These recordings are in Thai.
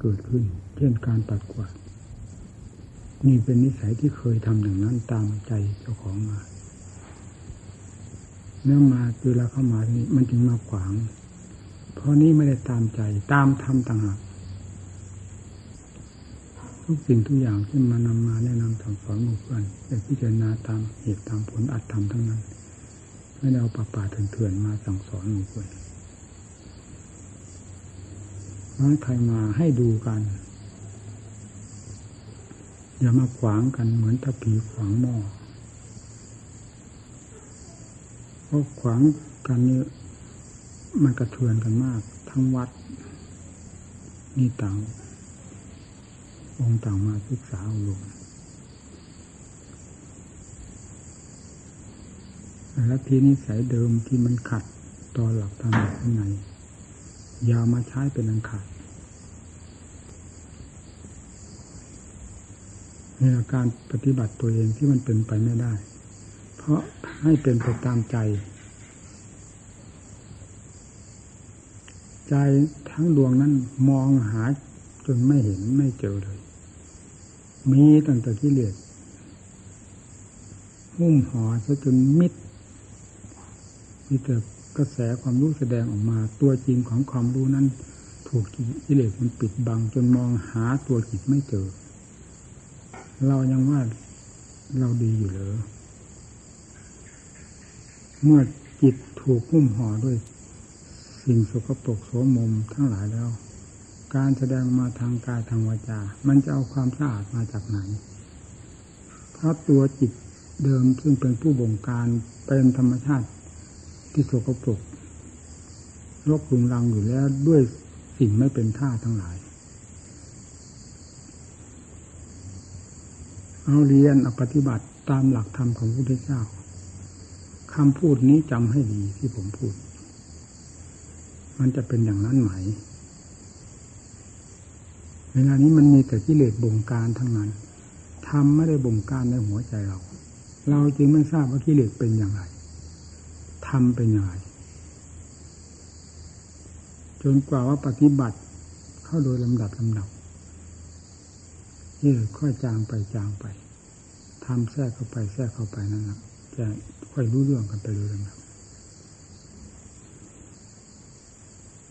เกิดขึ้น เช่นการปัดกวาดนี่เป็นนิสัยที่เคยทำอย่างนั้นตามใจเจ้าของมาเนื่อมาเวลาเข้ามานี่มันจึงมาขวาง เพราะนี้ไม่ได้ตามใจตามทำต่างหากทุกสิ่งทุกอย่างที่มานำมาแนะนำสั่งสอนหมู่เพื่อนแต่พิจารณาตามเหตุตามผลอัดทำทั้งนั้น ไม่ได้เอาป่าป่าเถื่อนๆมาสั่งสอนหมู่เพื่อน น้อยใครมาให้ดูกัน อย่ามาขวางกันเหมือนถ้าผีขวางหม้อเพราะขวางกันนี่มันกระเทือนกันมาก ทั้งวัดนี่ต่าง องค์ต่างมาศึกษาอบรมและทีนิสัยเดิมที่มันขัดต่อหลักธรรมข้างใน ย่ามาใช้เป็นอันขาดในการปฏิบัติตัวเองที่มันเป็นไปไม่ได้ เพราะให้เป็นไปตามใจ ใจทั้งดวงนั้นมองหาจนไม่เห็นไม่เจอเลย มีตั้งแต่กิเลสหุ้มห่อซะจนมิดมีแต่ กระแสความรู้แสดงออกมา ตัวจริงของความรู้นั้น ถูกกิเลสมันปิดบังจนมองหาตัวจิตไม่เจอ เรายังว่าเราดีอยู่เหรอเมื่อจิตถูกหุ้มห่อด้วย สิ่งสกปรกโสมมทั้งหลายแล้ว การแสดงมาทางกายทางวาจา มันจะเอาความสะอาดมาจากไหนเพราะตัวจิตเดิมซึ่งเป็นผู้บงการเป็นธรรมชาติ ที่สกปรกรกรุงรังอยู่แล้วด้วยสิ่งไม่เป็นท่าทั้งหลาย เอาเรียนเอาปฏิบัติตามหลักธรรมของพระพุทธเจ้าคำพูดนี้จำให้ดีที่ผมพูด มันจะเป็นอย่างนั้นไหม เวลานี้มันมีแต่กิเลสบงการทั้งนั้นทำไม่ได้บงการในหัวใจเรา เราจึงไม่ทราบว่ากิเลสเป็นอย่างไร ทำเป็นยังไงจนกว่าว่าปฏิบัติเข้าโดยลำดับลำดับนี่ค่อยจางไปจางไปทำแทรกเข้าไปแทรกเข้าไปนั่นแหละจะค่อยรู้เรื่องกันไปเลยนะ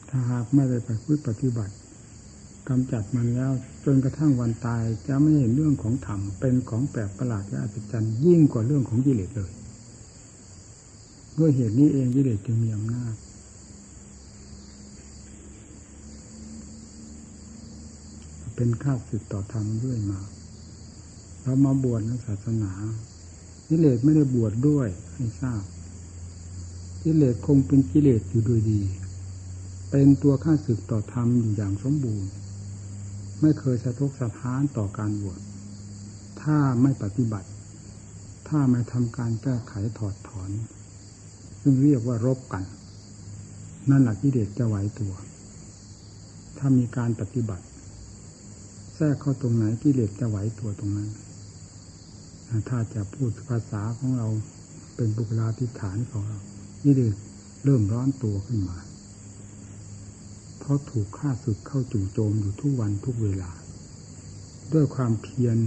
ถ้าหากไม่ได้ไปพุทธปฏิบัติกำจัดมันแล้ว จนกระทั่งวันตาย จะไม่เห็นเรื่องของธรรมเป็นของแปลกประหลาดและอัศจรรย์ยิ่งกว่าเรื่องของกิเลสเลย ด้วยเหตุนี้เองกิเลสจึงมีอำนาจเป็นข้าศึกต่อธรรมด้วยมาเรามาบวชในศาสนากิเลสไม่ได้บวชดด้วยให้ทราบกิเลสคงเป็นกิเลสอยู่โดยดี เป็นตัวข้าศึกต่อธรรมอยู่อย่างสมบูรณ์ ไม่เคยสะทกสะท้านต่อการบวชถ้าไม่ปฏิบัติ ถ้าไม่ทำการแก้ไขถอดถอน ซึ่งเรียกว่ารบกัน นั่นแหละกิเลสจะไหวตัว ถ้ามีการปฏิบัติ แทรกเข้าตรงไหนกิเลสจะไหวตัวตรงนั้น ถ้าจะพูดภาษาของเราเป็นบุคลาธิฐานของเรากิเลสเริ่มร้อนตัวขึ้นมา เพราะถูกฆ่าศึกเข้าจู่โจมอยู่ทุกวันทุกเวลา ด้วยความเพียร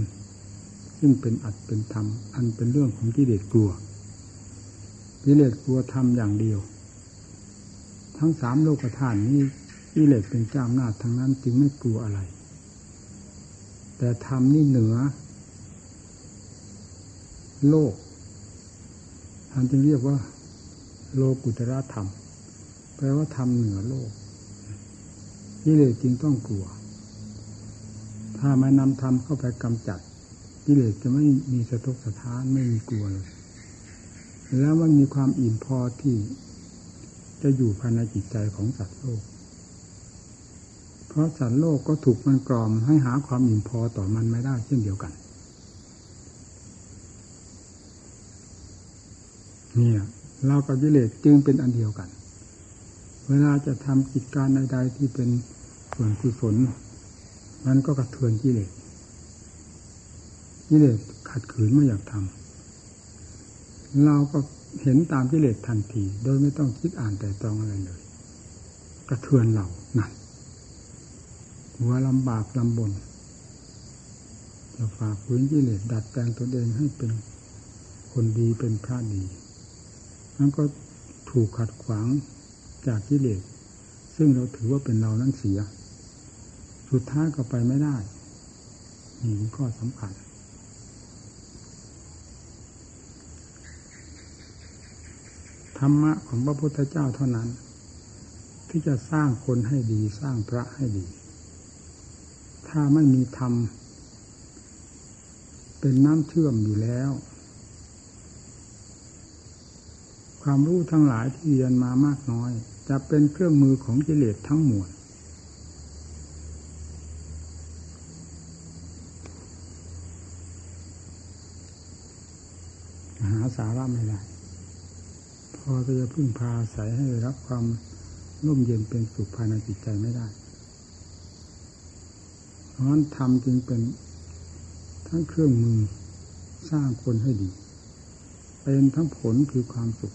ซึ่งเป็นอัดเป็นธรรม อันเป็นเรื่องของกิเลสกลัว กิเลสกลัวทำอย่างเดียว ทั้งสามโลกธาตุนี้กิเลสเป็นเจ้าหน้าทั้งนั้นจึงไม่กลัวอะไร แต่ธรรมนี่เหนือ โลกท่านจึงเรียกว่า โลกุตระธรรม แปลว่าธรรมเหนือโลกกิเลสจึงต้องกลัว ถ้าม่นำธรรมเข้าไปกำจัดกิเลสจะไม่มีสะทกสะท้านไม่มีกลัวเลย แล้วมันมีความอิ่มพอที่จะอยู่ภายในจิตใจของสัตว์โลก เพราะสัตว์โลกก็ถูกมันกรอมให้หาความอิ่มพอต่อมันไม่ได้เช่นเดียวกัน เนี่ยเรากับกิเลสจึงเป็นอันเดียวกัน เวลาจะทำกิจการใดๆที่เป็นส่วนกุศลมันก็กระเทือนกิเลสกิเลสขัดขืนไม่อยากทำ เราก็เห็นตามกิเลสทันที โดยไม่ต้องคิดอ่านแต่ตรองอะไรเลย กระเทือนเรานั่นหัวลำบากลำบนจะฝากฝืนกิเลสดัดแปลงตนเองให้เป็นคนดีเป็นพระดีนั้นก็ถูกขัดขวางจากกิเลสซึ่งเราถือว่าเป็นเรานั้นเสีย สุดท้ายก็ไปไม่ได้นี่ข้อสำคัญ รรมะของพระพุทธเจ้าเท่านั้น ที่จะสร้างคนให้ดีสร้างพระให้ดี ถ้าไม่มีธรรม เป็นน้ำเชื่อมอยู่แล้ว ความรู้ทั้งหลายที่เรียนมามากน้อย จะเป็นเครื่องมือของกิเลสทั้งหมดหาสาระไม่ได้ พอจะพึ่งพาอาศัยให้รับความร่มเย็นเป็นสุขภายในจิตใจไม่ได้ เพราะนั้นธรรมจึงเป็นทั้งเครื่องมือสร้างคนให้ดี เป็นทั้งผลคือความสุข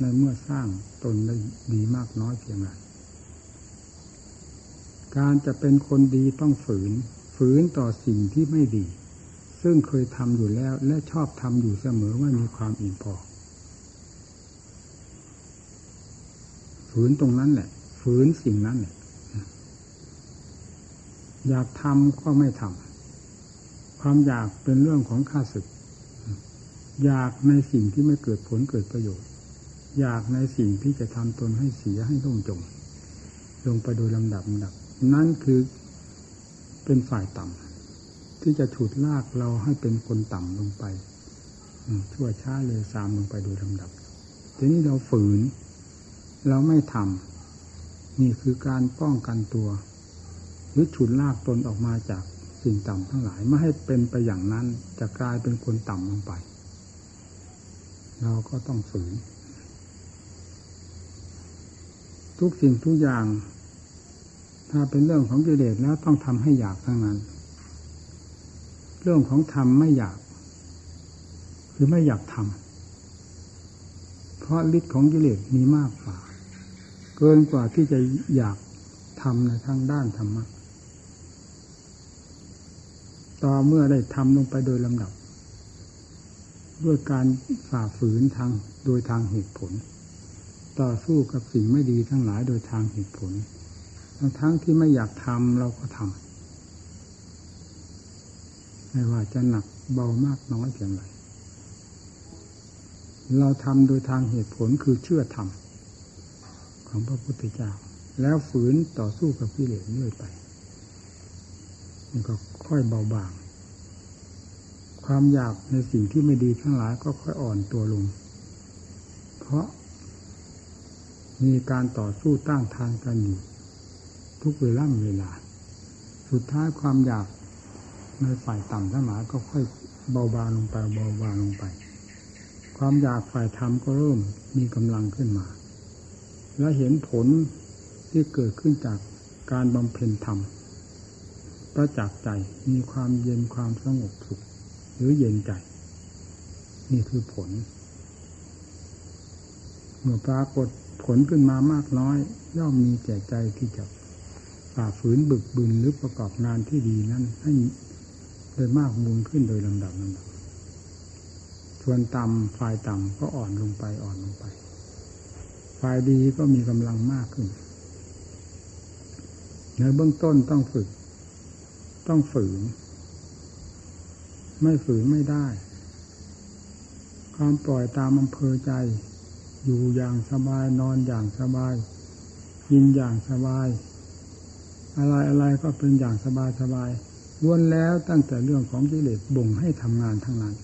ในเมื่อสร้างตนได้ดีมากน้อยเพียงไรการจะเป็นคนดีต้องฝืน ฝืนต่อสิ่งที่ไม่ดี ซึ่งเคยทำอยู่แล้วและชอบทำอยู่เสมอว่ามีความอิ่มพอ ฝืนตรงนั้นแหละ ฝืนสิ่งนั้นแหละอยากทำก็ไม่ทำความอยากเป็นเรื่องของข้าศึก อยากในสิ่งที่ไม่เกิดผลเกิดประโยชน์ อยากในสิ่งที่จะทำตนให้เสียให้ล่มจม ลงไปโดยลำดับลำดับ นั่นคือเป็นฝ่ายต่ำที่จะฉุดลากเราให้เป็นคนต่ำลงไปชั่วช้าเลยสามลงไปโดยลำดับ ทีนี้เราฝืน เราไม่ทำนี่คือการป้องกันตัวหรือฉุดลากตนออกมาจากสิ่งต่ำทั้งหลายไม่ให้เป็นไปอย่างนั้นจะกลายเป็นคนต่ำลงไป เราก็ต้องฝืน ทุกสิ่งทุกอย่าง ถ้าเป็นเรื่องของกิเลสแล้วต้องทำให้อยากทั้งนั้น เรื่องของธรรมไม่อยาก คือไม่อยากทำเพราะฤทธิ์ของกิเลสมีมากกว่า เกินกว่าที่จะอยากทำในทางด้านธรรมะต่อเมื่อได้ทำลงไปโดยลำดับ ด้วยการฝ่าฝืนทางโดยทางเหตุผล ต่อสู้กับสิ่งไม่ดีทั้งหลายโดยทางเหตุผล ทั้งที่ไม่อยากทำเราก็ทำไม่ว่าจะหนักเบามากน้อยเพียงไรเราทำโดยทางเหตุผลคือเชื่อธรรม ของพระพุทธเจ้า แล้วฝืนต่อสู้กับกิเลสเรื่อยไป มันก็ค่อยเบาบาง ความอยากในสิ่งที่ไม่ดีทั้งหลายก็ค่อยอ่อนตัวลง เพราะมีการต่อสู้ต้านทานกันอยู่ทุกเวลาเวลา สุดท้ายความอยากในฝ่ายต่ำทั้งหลายก็ค่อยเบาบางลงไปเบาบางลงไป ความอยากฝ่ายธรรมก็เริ่มมีกำลังขึ้นมา และเห็นผลที่เกิดขึ้นจากการบำเพ็ญธรรมประจักษ์ใจมีความเย็นความสงบสุข หรือเย็นใจ นี่คือผล เมื่อปรากฏผลขึ้นมามากน้อย ย่อมมีแก่ใจที่จะฝ่าฝืนบึกบึนหรือประกอบงานที่ดีนั้น ให้ได้มากมูลขึ้นโดยลำดับลำดับส่วนต่ำฝ่ายต่ำก็อ่อนลงไปอ่อนลงไป ฝ่ายดีก็มีกำลังมากขึ้นในเบื้องต้นต้องฝึก ต้องฝืน ไม่ฝืนไม่ได้ ความปล่อยตามอำเภอใจ อยู่อย่างสบายนอนอย่างสบาย กินอย่างสบาย อะไรอะไรก็เป็นอย่างสบายสบายล้วนแล้วตั้งแต่เรื่องของกิเลสบ่งให้ทำงานทั้งนั้น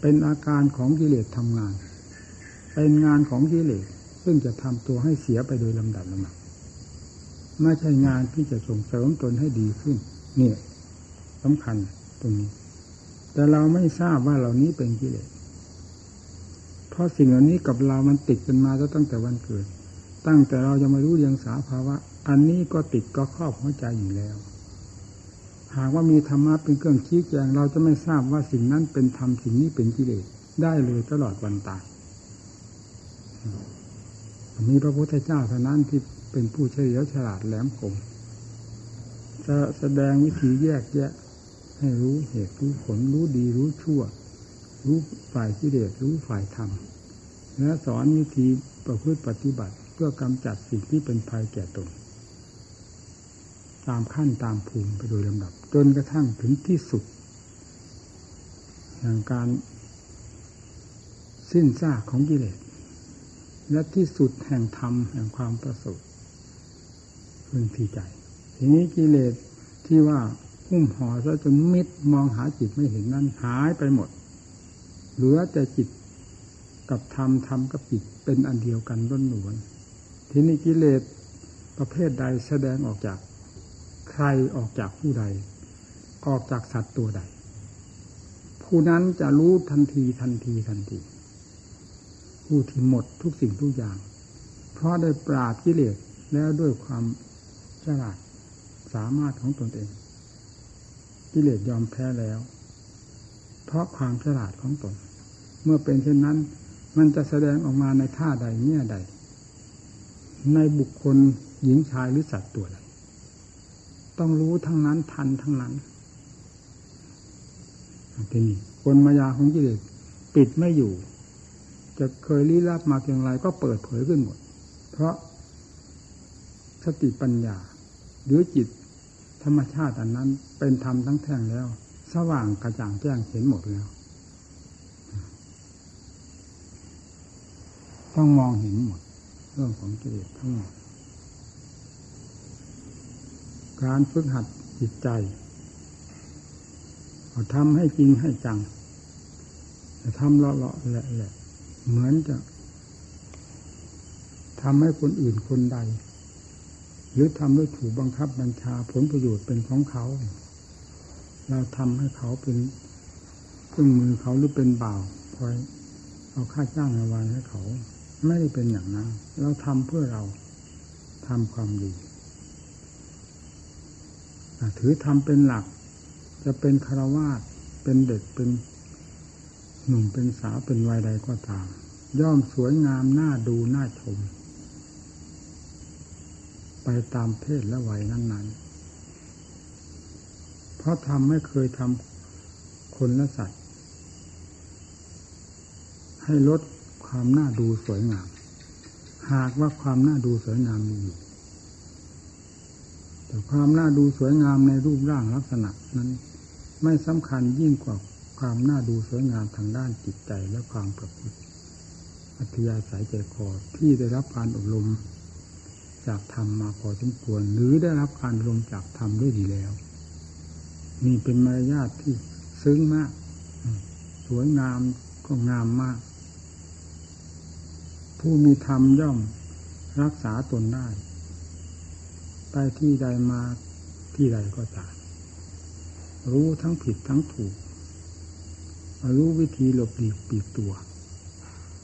เป็นอาการของกิเลสทำงาน เป็นงานของกิเลส ซึ่งจะทำตัวให้เสียไปโดยลำดับลำดับไม่ใช่งานที่จะส่งเสริมตนให้ดีขึ้นเนี่ยสำคัญตรงนี้ แต่เราไม่ทราบว่าเหล่านี้เป็นกิเลสเพราะสิ่งเหล่านี้กับเรามันติดกันมาตั้งแต่วันเกิด ตั้งแต่เราจะมารู้เรียงสาภาวะ อันนี้ก็ติดก็ครอบหัวใจอยู่แล้ว หากว่ามีธรรมะเป็นเครื่องชี้แจงเราจะไม่ทราบว่าสิ่งนั้นเป็นธรรมสิ่งนี้เป็นกิเลสได้เลยตลอดวันตาย มีพระพุทธเจ้าเท่านั้นที่เป็นผู้เฉลียวฉลาดแหลมคมจะแสดงวิธีแยกแยะ ให้รู้เหตุรู้ผลรู้ดีรู้ชั่ว รู้ฝ่ายกิเลสรู้ฝ่ายธรรมและสอนวิธีประพฤติปฏิบัติเพื่อกำจัดสิ่งที่เป็นภัยแก่ตนตามขั้นตามภูมิไปโดยลำดับ จนกระทั่งถึงที่สุดแห่างการสิ้นซากของกิเลส และที่สุดแห่งธรรมแห่งความประสบพึงที่ใจ ทีนี้กิเลสที่ว่าหุ้มห่อซะจนมิดมองหาจิตไม่เห็นนั้นหายไปหมด เหลือแต่จิตกับธรรมธรรมกับจิตเป็นอันเดียวกันล้นหนวน ทีนี้กิเลสประเภทใดแสดงออกจากใครออกจากผู้ใด ออกจากสัตว์ตัวใด ผู้นั้นจะรู้ทันทีทันทีทันที ผู้ที่หมดทุกสิ่งทุกอย่าง เพราะได้ปราบกิเลสแล้วด้วยความฉลาดสามารถของตนเอง กิเลสยอมแพ้แล้ว เพราะความฉลาดของตน เมื่อเป็นเช่นนั้น มันจะแสดงออกมาในท่าใดเนี่ยใด ในบุคคลหญิงชายหรือสัตว์ตัวใดต้องรู้ทั้งนั้นทันทั้งนั้นทีนี้คนมายาของกิเลสปิดไม่อยู่ จะเคยลี้ลับมาเพียงไรก็เปิดเผยขึ้นหมด เพราะสติปัญญา หรือจิตธรรมชาติอันนั้น เป็นธรรมทั้งแท่งแล้ว สว่างกระจ่างแจ้งเห็นหมดแล้ว ต้องมองเห็นหมด เรื่องของกิเลสทั้งหมดการฝึกหัดจิตใจทำให้จริงให้จังทำเลาะๆแหละ เหมือนจะทำให้คนอื่นคนใด หรือทำด้วยถูกบังคับบัญชาผลประโยชน์เป็นของเขา เราทำให้เขาเป็นเครื่องมือเขาหรือเป็นบ่าวคอยเอาค่าจ้างรางวัลให้เขา ไม่ได้เป็นอย่างนั้น เราทำเพื่อเราทำความดีถือทำเป็นหลัก จะเป็นคารวาสเป็นเด็กเป็น หนุ่มเป็นสาวเป็นวัยใดก็ตาม ย่อมสวยงามน่าดูน่าชม ไปตามเพศและวัยนั้น ๆ เพราะทำไม่เคยทำคนและสัตว์ ให้ลดความน่าดูสวยงาม หากว่าความน่าดูสวยงามมีอยู่แต่ความน่าดูสวยงามในรูปร่างลักษณะนั้น ไม่สำคัญยิ่งกว่า ความน่าดูสวยงามทางด้านจิตใจและความประพฤติอัธยาศัยใจคอที่ได้รับการอบรมจากธรรมมาพอสมควร หรือได้รับการอบรมจากธรรมด้วยดีแล้ว นี่เป็นมารยาทที่ซึ้งมาก สวยงามก็งามมาก ผู้มีธรรมย่อมรักษาตนได้ ไปที่ใดมาที่ใดก็ตามรู้ทั้งผิดทั้งถูก รู้วิธีหลบหลีกปีกตัว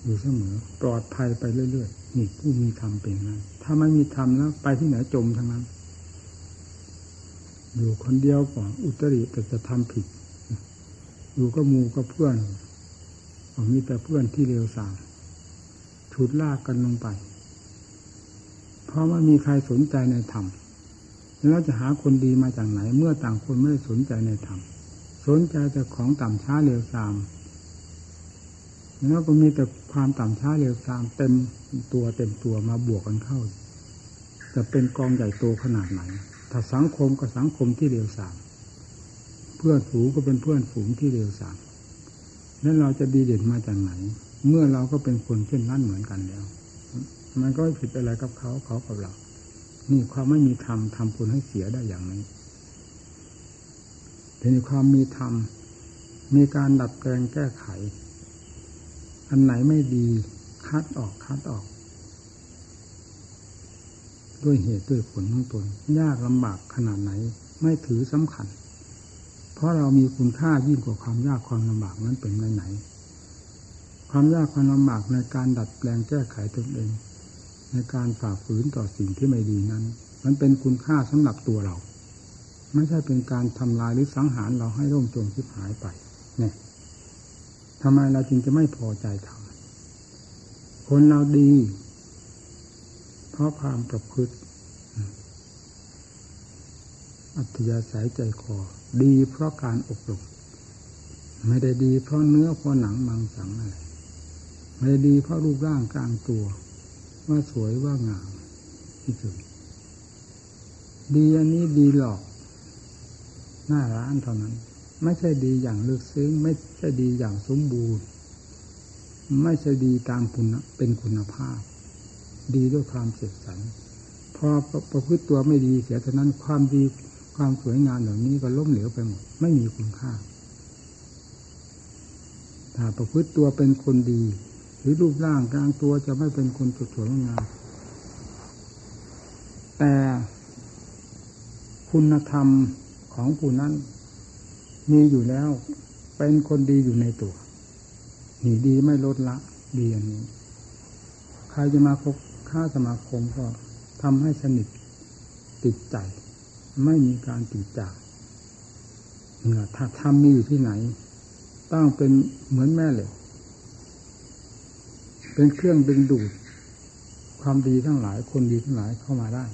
อยู่เสมอปลอดภัยไปเรื่อยๆนี่ผู้มีธรรมเป็นนั้นถ้าไม่มีธรรมแล้ว ไปที่ไหนจมทั้งนั้น อยู่คนเดียวก่อนอุตริแต่จะทำผิด อยู่ก็มูก็เพื่อนมีแต่เพื่อนที่เร็วสามฉุดลากกันลงไป เพราะว่ามีใครสนใจในธรรมแล้วจะหาคนดีมาจากไหน เมื่อต่างคนไม่ได้สนใจในธรรม สนใจแต่ของต่ำช้าเร็วซามแล้วก็มีแต่ความต่ำช้าเร็วซามเต็มตัวเต็มตัวมาบวกกันเข้า จะเป็นกองใหญ่โตขนาดไหน ถ้าสังคมก็สังคมที่เร็วสามเพื่อนฝูงก็เป็นเพื่อนฝูงที่เร็วสามแล้วเราจะดีเด่นมาจากไหน เมื่อเราก็เป็นคนเช่นนั้นเหมือนกันแล้ว มันก็ไม่ผิดอะไรกับเขาเขากับเรา นี่ความไม่มีธรรมทำคุณให้เสียได้อย่างนี้ แต่ในความมีธรรม มีการดัดแปลงแก้ไข อันไหนไม่ดีคัดออกคัดออก ด้วยเหตุด้วยผลของตนยากลำบากขนาดไหน ไม่ถือสำคัญ เพราะเรามีคุณค่ายิ่งกว่าความยากความลำบากนั้นเป็นไหนไหน ความยากความลำบากในการดัดแปลงแก้ไขตนเอง ในการฝ่าฝืนต่อสิ่งที่ไม่ดีนั้น มันเป็นคุณค่าสำหรับตัวเรา ไม่ใช่เป็นการทำลายหรือสังหารเราให้ร่มจมทิพหายไป เนี่ยทำไมเราจึงจะไม่พอใจทำคนเราดี เพราะความประพฤติ อัธยาศัยใจคอดีเพราะการอบรมไม่ได้ดีเพราะเนื้อเพราะหนังมังสังอะไรไม่ได้ดีเพราะรูปร่างกลางตัว ว่าสวยว่างามที่สุดดีอันนี้ดีหลอก หน้าร้านเท่านั้น ไม่ใช่ดีอย่างลึกซึ้ง ไม่ใช่ดีอย่างสมบูรณ์ ไม่ใช่ดีตามคุณเป็นคุณภาพ ดีด้วยความเสียสันพอประพฤติตัวไม่ดีเสียเท่านั้นความดีความสวยงามเหล่านี้ก็ล้มเหลวไปหมด ไม่มีคุณค่า ถ้าประพฤติตัวเป็นคนดี หรือรูปร่างกลางตัวจะไม่เป็นคนสวยงามแต่คุณธรรม ของผู้นั้น มีอยู่แล้ว เป็นคนดีอยู่ในตัวนี่ดีไม่ลดละดีอันนี้ ใครจะมาพบค่าสมาคมก็ทำให้สนิทติดใจ ไม่มีการติดจากเนี่ยถ้าทำมีอยู่ที่ไหน ต้องเป็นเหมือนแม่เหล็กเป็นเครื่องดึงดูดความดีทั้งหลายคนดีทั้งหลายเข้ามาได้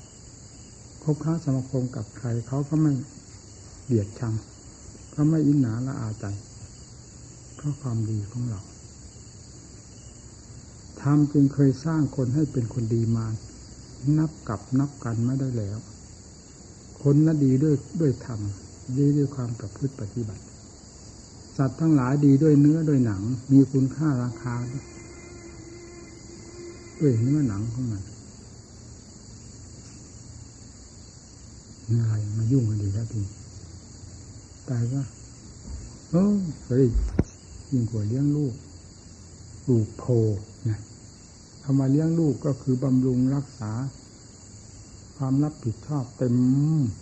คบค้าสมาคมกับใครเขาก็ไม่ เบียดชังก็ไม่อินหนาละอาใจเพราะความดีของเราทำจึงเคยสร้างคนให้เป็นคนดีมา นับกับนับกันไม่ได้แล้ว คนนั้นดีด้วยด้วยธรรมดีด้วยความประพฤติปฏิบัติ สัตว์ทั้งหลายดีด้วยเนื้อด้วยหนัง มีคุณค่าราคา ด้วยเนื้อหนังของมันอะไรมายุ่งกันดีแล้วที ตายว่าเออเฮ้ยยิ่งกว่าเลี้ยงลูกปลูกโพนะคำว่าเลี้ยงลูกก็คือบำรุงรักษา ความรับผิดชอบเต็ม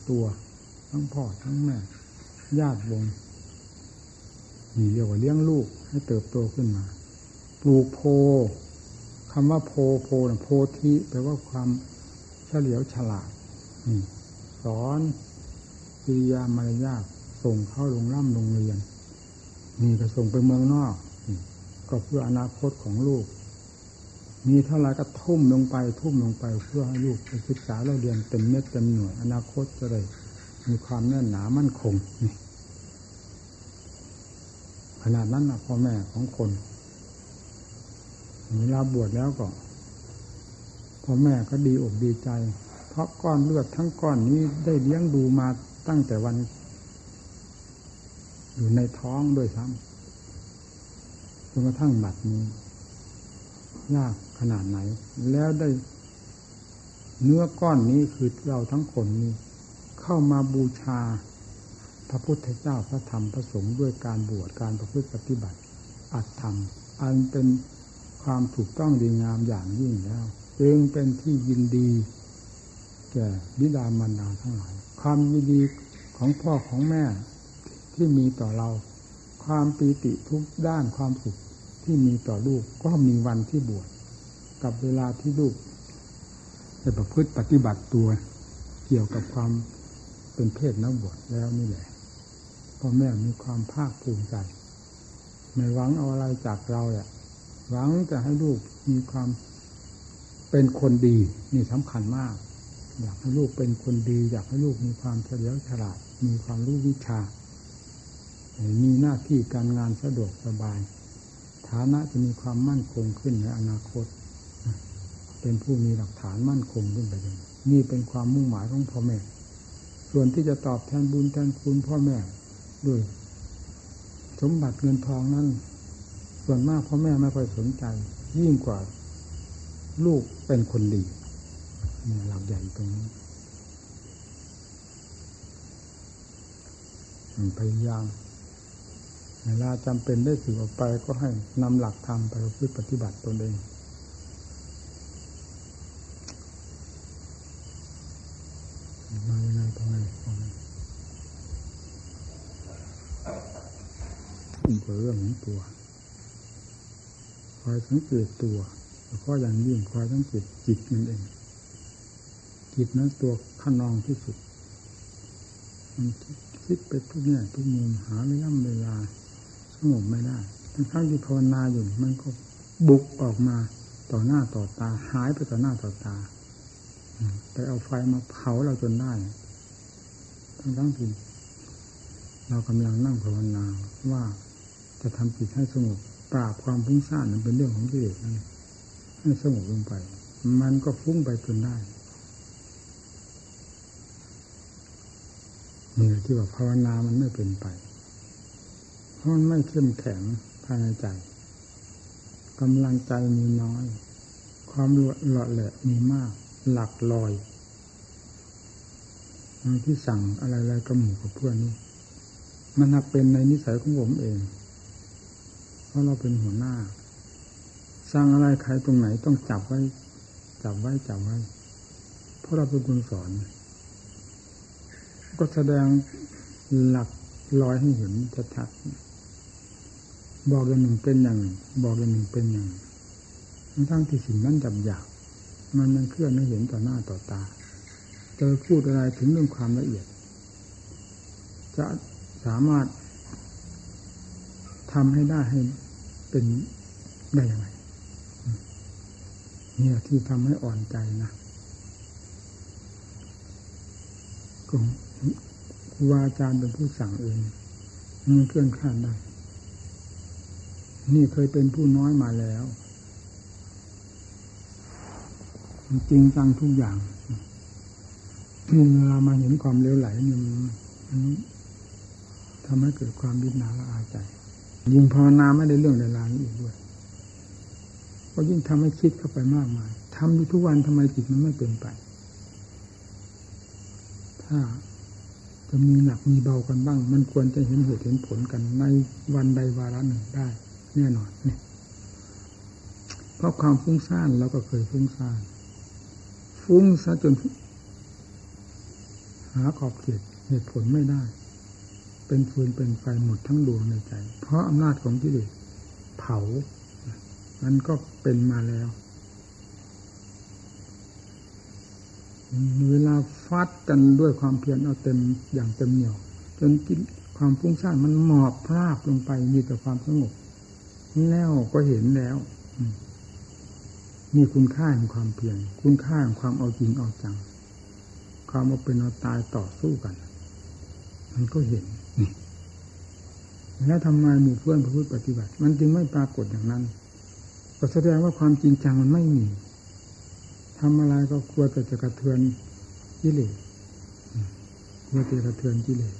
ตัวทั้งพ่อทั้งแม่ญาติวงนี่เรียกว่าเลี้ยงลูกให้เติบโตขึ้นมา ปลูกโพคำว่าโพโพนะโพธิแปลว่าความเฉลียวฉลาดสอนกิริยามารยาท ส่งเข้าโรงร่ำโรงเรียนนี่ก็ส่งไปเมืองนอก ก็เพื่ออนาคตของลูก มีเท่าไรก็ทุ่มลงไป ทุ่มลงไปเพื่อให้ลูกไปศึกษาเราเรียนเต็มเม็ดเต็มหน่วย อนาคตจะได้มีความแน่นหนามั่นคงนี่ขนาดนั้นนะพ่อแม่ของคนเวลาบวชแล้วก็พ่อแม่ก็ดีอกดีใจ เพราะก้อนเลือดทั้งก้อนนี้ได้เลี้ยงดูมาตั้งแต่วัน อยู่ในท้องด้วยซ้ำจนกระทั่งบัดนี้ ยากขนาดไหน แล้วได้เนื้อก้อนนี้คือเราทั้งคนนี้ เข้ามาบูชาพระพุทธเจ้าพระธรรมพระสงฆ์ด้วยการบวชการประพฤติปฏิบัติ อัตธรรม อันเป็นความถูกต้องดีงามอย่างยิ่งแล้วจึงเป็นที่ยินดีแก่บิดามารดาทั้งหลาย ความยินดีของพ่อของแม่ ที่มีต่อเรา ความปีติทุกด้านความสุขที่มีต่อลูกก็มีวันที่บวชกับเวลาที่ลูกจะประพฤติปฏิบัติตัว เกี่ยวกับความเป็นเพศนักบวชแล้วนี่แหละพ่อแม่มีความภาคภูมิใจไม่หวังเอาอะไรจากเราแหละหวังจะให้ลูกมีความเป็นคนดีนี่สำคัญมาก อยากให้ลูกเป็นคนดี อยากให้ลูกมีความเฉลียวฉลาด มีความรู้วิชา มีหน้าที่การงานสะดวกสบาย ฐานะจะมีความมั่นคงขึ้นในอนาคต เป็นผู้มีหลักฐานมั่นคงขึ้นไปเลยนี่เป็นความมุ่งหมายของพ่อแม่ ส่วนที่จะตอบแทนบุญแทนคุณพ่อแม่ด้วย สมบัติเงินทองนั้น ส่วนมากพ่อแม่ไม่ค่อยสนใจ ยิ่งกว่าลูกเป็นคนดีเนี่ยหลักใหญ่ตรงนี้พยายาม เวลาจำเป็นได้สื่อออกไปก็ให้นำหลักธรรมไปพิปฏิบัติตนเองมายังไงตรงไหนตรงไหนเป็นเรื่องของตัวคอยสังเกตตัวแล้วก็อย่างยิ่งคอยสังเกตจิตมันเอง จิตนั้นตัวขนองที่สุดมันคิดไปทุกเนี่ยทุกมุมหาเวลาเวลา งบไม่ได้ทั้งที่ภาวนาอยู่มันก็บุกออกมาต่อหน้าต่อตา หายไปต่อหน้าต่อตาไปเอาไฟมาเผาเราจนได้ ทั้งทั้งที่เรากำลังนั่งภาวนาว่าจะทำจิตให้สงบปราบความฟุ้งซ่านนั้นเป็นเรื่องของกิเลสนั่นให้สงบลงไป มันก็ฟุ้งไปจนได้นี่ที่ว่าภาวนามันไม่เป็นไป เพราะมันไม่เข้มแข็งภายในใจกำลังใจมีน้อย ความหล่อแหละมีมาก หลักลอยบางที่สั่งอะไรๆกับหมู่กับเพื่อนนี่มันหักเป็นในนิสัยของผมเอง เพราะเราเป็นหัวหน้า สร้างอะไรใครตรงไหนต้องจับไว้ จับไว้จับไว้ เพราะเราเป็นคนสอน ก็แสดงหลักลอยให้เห็นชัดๆ บอกอย่างหนึ่งเป็นอย่างหนึ่งบอกอย่างหนึ่งเป็นอย่างหนึ่งทั้งที่สิ่งนั้นจับยากมันมันเคลื่อนให้เห็นต่อหน้าต่อตาเจอพูดอะไรถึงเรื่องความละเอียด จะสามารถทำให้ได้ให้เป็นได้ยังไงเนี่ยที่ทำให้อ่อนใจนะครูบาอาจารย์เป็นผู้สั่งเองมันเคลื่อนคลาดได้ นี่เคยเป็นผู้น้อยมาแล้วจริงจังทุกอย่างเวลามาเห็นความเลวไหลนี่มันทำให้เกิดความบิดนาละอาใจ ยิ่งภาวนาไม่ได้เรื่องในรานอีกด้วยก็ยิ่งทำให้คิดเข้าไปมากมายทำอยู่ทุกวันทำไมจิตมันไม่เป็นไป ถ้าจะมีหนักมีเบากันบ้าง มันควรจะเห็นเหตุเห็นผลกันในวันใดวาระหนึ่งได้ แน่นอนเนี่ยเพราะความฟุ้งซ่านเราก็เคยฟุ้งซ่าน ฟุ้งซะจน หาขอบเขตเหตุผลไม่ได้ เป็นฟืนเป็นไฟหมดทั้งดวงในใจ เพราะอำนาจของกิเลสเผา มันก็เป็นมาแล้วเวลาฟัดกันด้วยความเพียรเอาเต็มอย่างเต็มเหนี่ยว จนกิความฟุ้งซ่านมันหมอบพราบลงไปมีแต่ความสงบ แล้วก็เห็นแล้วมีคุณค่าแห่งความเพียรคุณค่าแห่งความเอาจริงเอาจัง ความเอาเป็นเอาตายต่อสู้กัน มันก็เห็นแล้วทำไมหมู่เพื่อนพูดปฏิบัติ มันจึงไม่ปรากฏอย่างนั้นก็แสดงว่าความจริงจังมันไม่มีทำอะไรก็กลัวแต่จะกระเทือนกิเลสกลัวจะกระเทือนกิเลส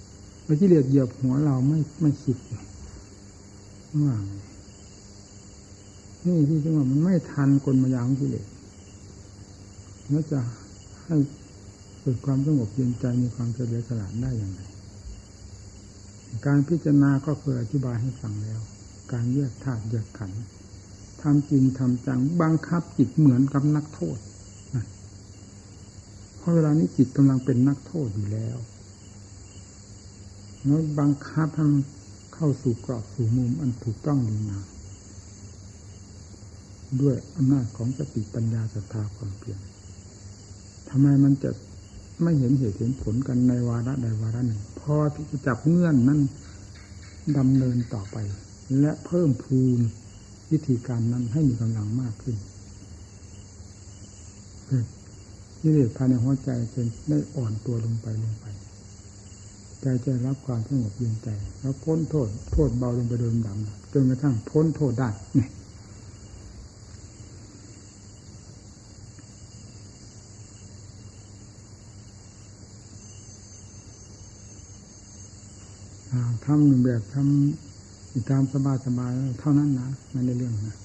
เมื่อกิเลสเหยียบหัวเราไม่ไม่คิดว่า นี่ที่จังว่ามันไม่ทันกลมายาของกิเลสแล้วจะให้เกิดความสงบเย็นใจมีความเฉลียวฉลาดได้อย่างไรการพิจารณาก็เคยอธิบายให้ฟังแล้ว การแยกธาตุแยกขันธ์ทำจริงทำจังบังคับจิตเหมือนกับนักโทษเพราะเวลานี้จิตกำลังเป็นนักโทษอยู่แล้วแล้วบังคับทำเข้าสู่กรอบสู่มุมอันถูกต้องดีงาม ด้วยอำนาจของสติปัญญาศรัทธาความเพียรทำไมมันจะไม่เห็นเหตุเห็นผลกันในวาระใดวาระหนึ่งพอที่จะจับเงื่อนนั้นดำเนินต่อไป และเพิ่มพูนวิธีการนั้นให้มีกำลังมากขึ้นนี่เลยภายในหัวใจเป็นได้อ่อนตัวลงไปลงไป ใจจะรับความสงบเย็นใจ แล้วพ้นโทษ โทษเบาลงไปโดยดำจนกระทั่งพ้นโทษได้เนี่ย ทำหนึ่งแบบทำตามสบายสบายเท่านั้นนะไม่ในเรื่องนะ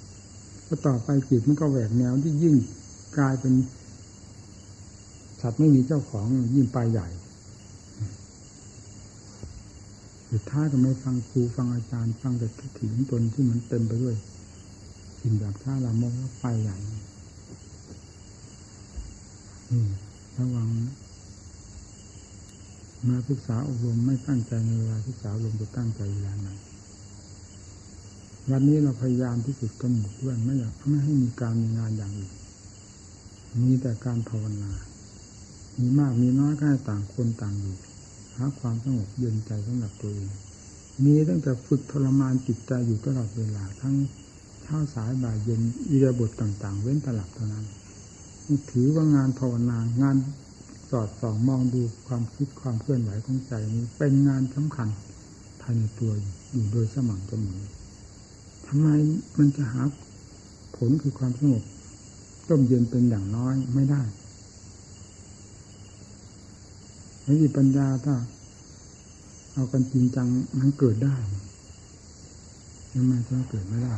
พอต่อไปจิตมันก็แหวกแนวที่ยิ่งกลายเป็นสัตว์ไม่มีเจ้าของยิ่งไปใหญ่สุดท้ายก็ไม่ฟังครูฟังอาจารย์ ฟังแต่ทิฏฐิของตนที่มันเต็มไปด้วยสิ่งแบบท่าละมงแล้วไปใหญ่ระวัง มาศึกษาอบรมไม่ตั้งใจในเวลาศึกษาอบรมจะตั้งใจเวลาไหนวันนี้เราพยายามที่สุดกำหนดด้วยไม่อยากไม่ให้มีการมีงานอย่างอื่นมีแต่การภาวนา มีมากมีน้อยก็ต่างคนต่างอยู่หาความสงบเย็นใจสำหรับตัวเองมีตั้งแต่ฝึกทรมานจิตใจอยู่ตลอดเวลาทั้งเช้าสายบ่ายเย็นอิรบถต่าง ๆ เว้นตลับเท่านั้นถือว่างานภาวนางาน สอดส่องมองดูความคิดความเคลื่อนไหวของใจนี้ เป็นงานสำคัญภายในตัวอยู่โดยสม่ำเสมอทำไมมันจะหาผลคือความสงบต้มเย็นเป็นอย่างน้อยไม่ได้สติปัญญาถ้าเอากันจริงจังมันเกิดได้ยังไงจะเกิดไม่ได้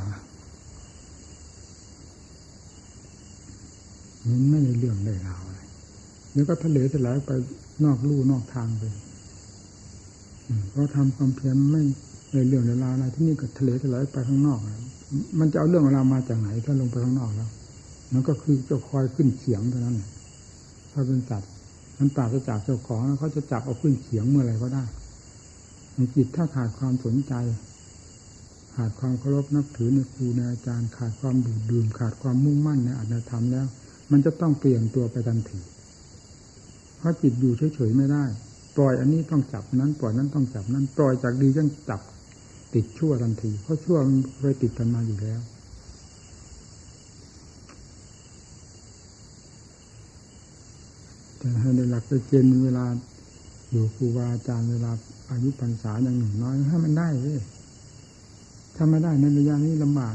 มันไม่ในเรื่องเลยราวอ แล้วก็ทะเลจะไหลไปนอกลู่นอกทางไปเพราะทำความเพียรไม่ในเรื่องในราวอะไรที่นี่ก็ทะเลจะไหลไปข้างนอก มันจะเอาเรื่องเรามาจากไหนถ้าลงไปข้างนอกแล้วมันก็คือจะคอยขึ้นเสียงเท่านั้นถ้าเป็นสัตว์มันปราศจากเจ้าของแล้วเขาจะจับเอาขึ้นเสียงเมื่อไรก็ได้ในจิตถ้าขาดความสนใจ ขาดความเคารพนับถือในครูในอาจารย์ ขาดความดูดดื่มขาดความมุ่งมั่นในอัตธรรมแล้ว มันจะต้องเปลี่ยนตัวไปทันที เพราะจิตอยู่เฉยๆไม่ได้ ปล่อยอันนี้ต้องจับนั้นปล่อยนั้นต้องจับนั้น ปล่อยจากดียังจับติดชั่วทันที เพราะชั่วมันเคยติดกันมาอยู่แล้ว แต่ให้ในหลักไปเกณฑ์เวลาอยู่ครูบาอาจารย์เวลาอายุพรรษาอย่างหนึ่งน้อยให้มันได้เลยถ้าไม่ได้ในระยะนี้ลำบาก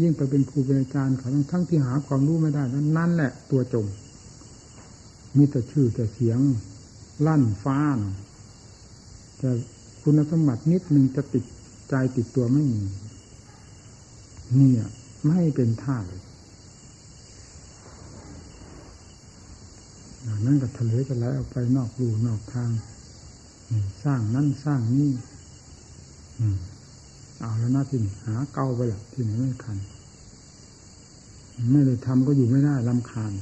ยิ่งไปเป็นครูเป็นอาจารย์เขาทั้งทั้งที่หาความรู้ไม่ได้นั่นแหละตัวจม มีแต่ชื่อแต่เสียง ลั่นฟ้านแต่คุณสมบัตินิดนึงจะติดใจติดตัวไม่มีนี่ยไม่เป็นท่าเลยนั่นก็ทะเลจะไหลออกไปนอกรูนอกทางสร้างนั่นสร้างนี่เอาแล้วหน้าที่หาเก้าไปละที่ไหนไม่คัน ไม่ได้ทำก็อยู่ไม่ได้ลำคาญ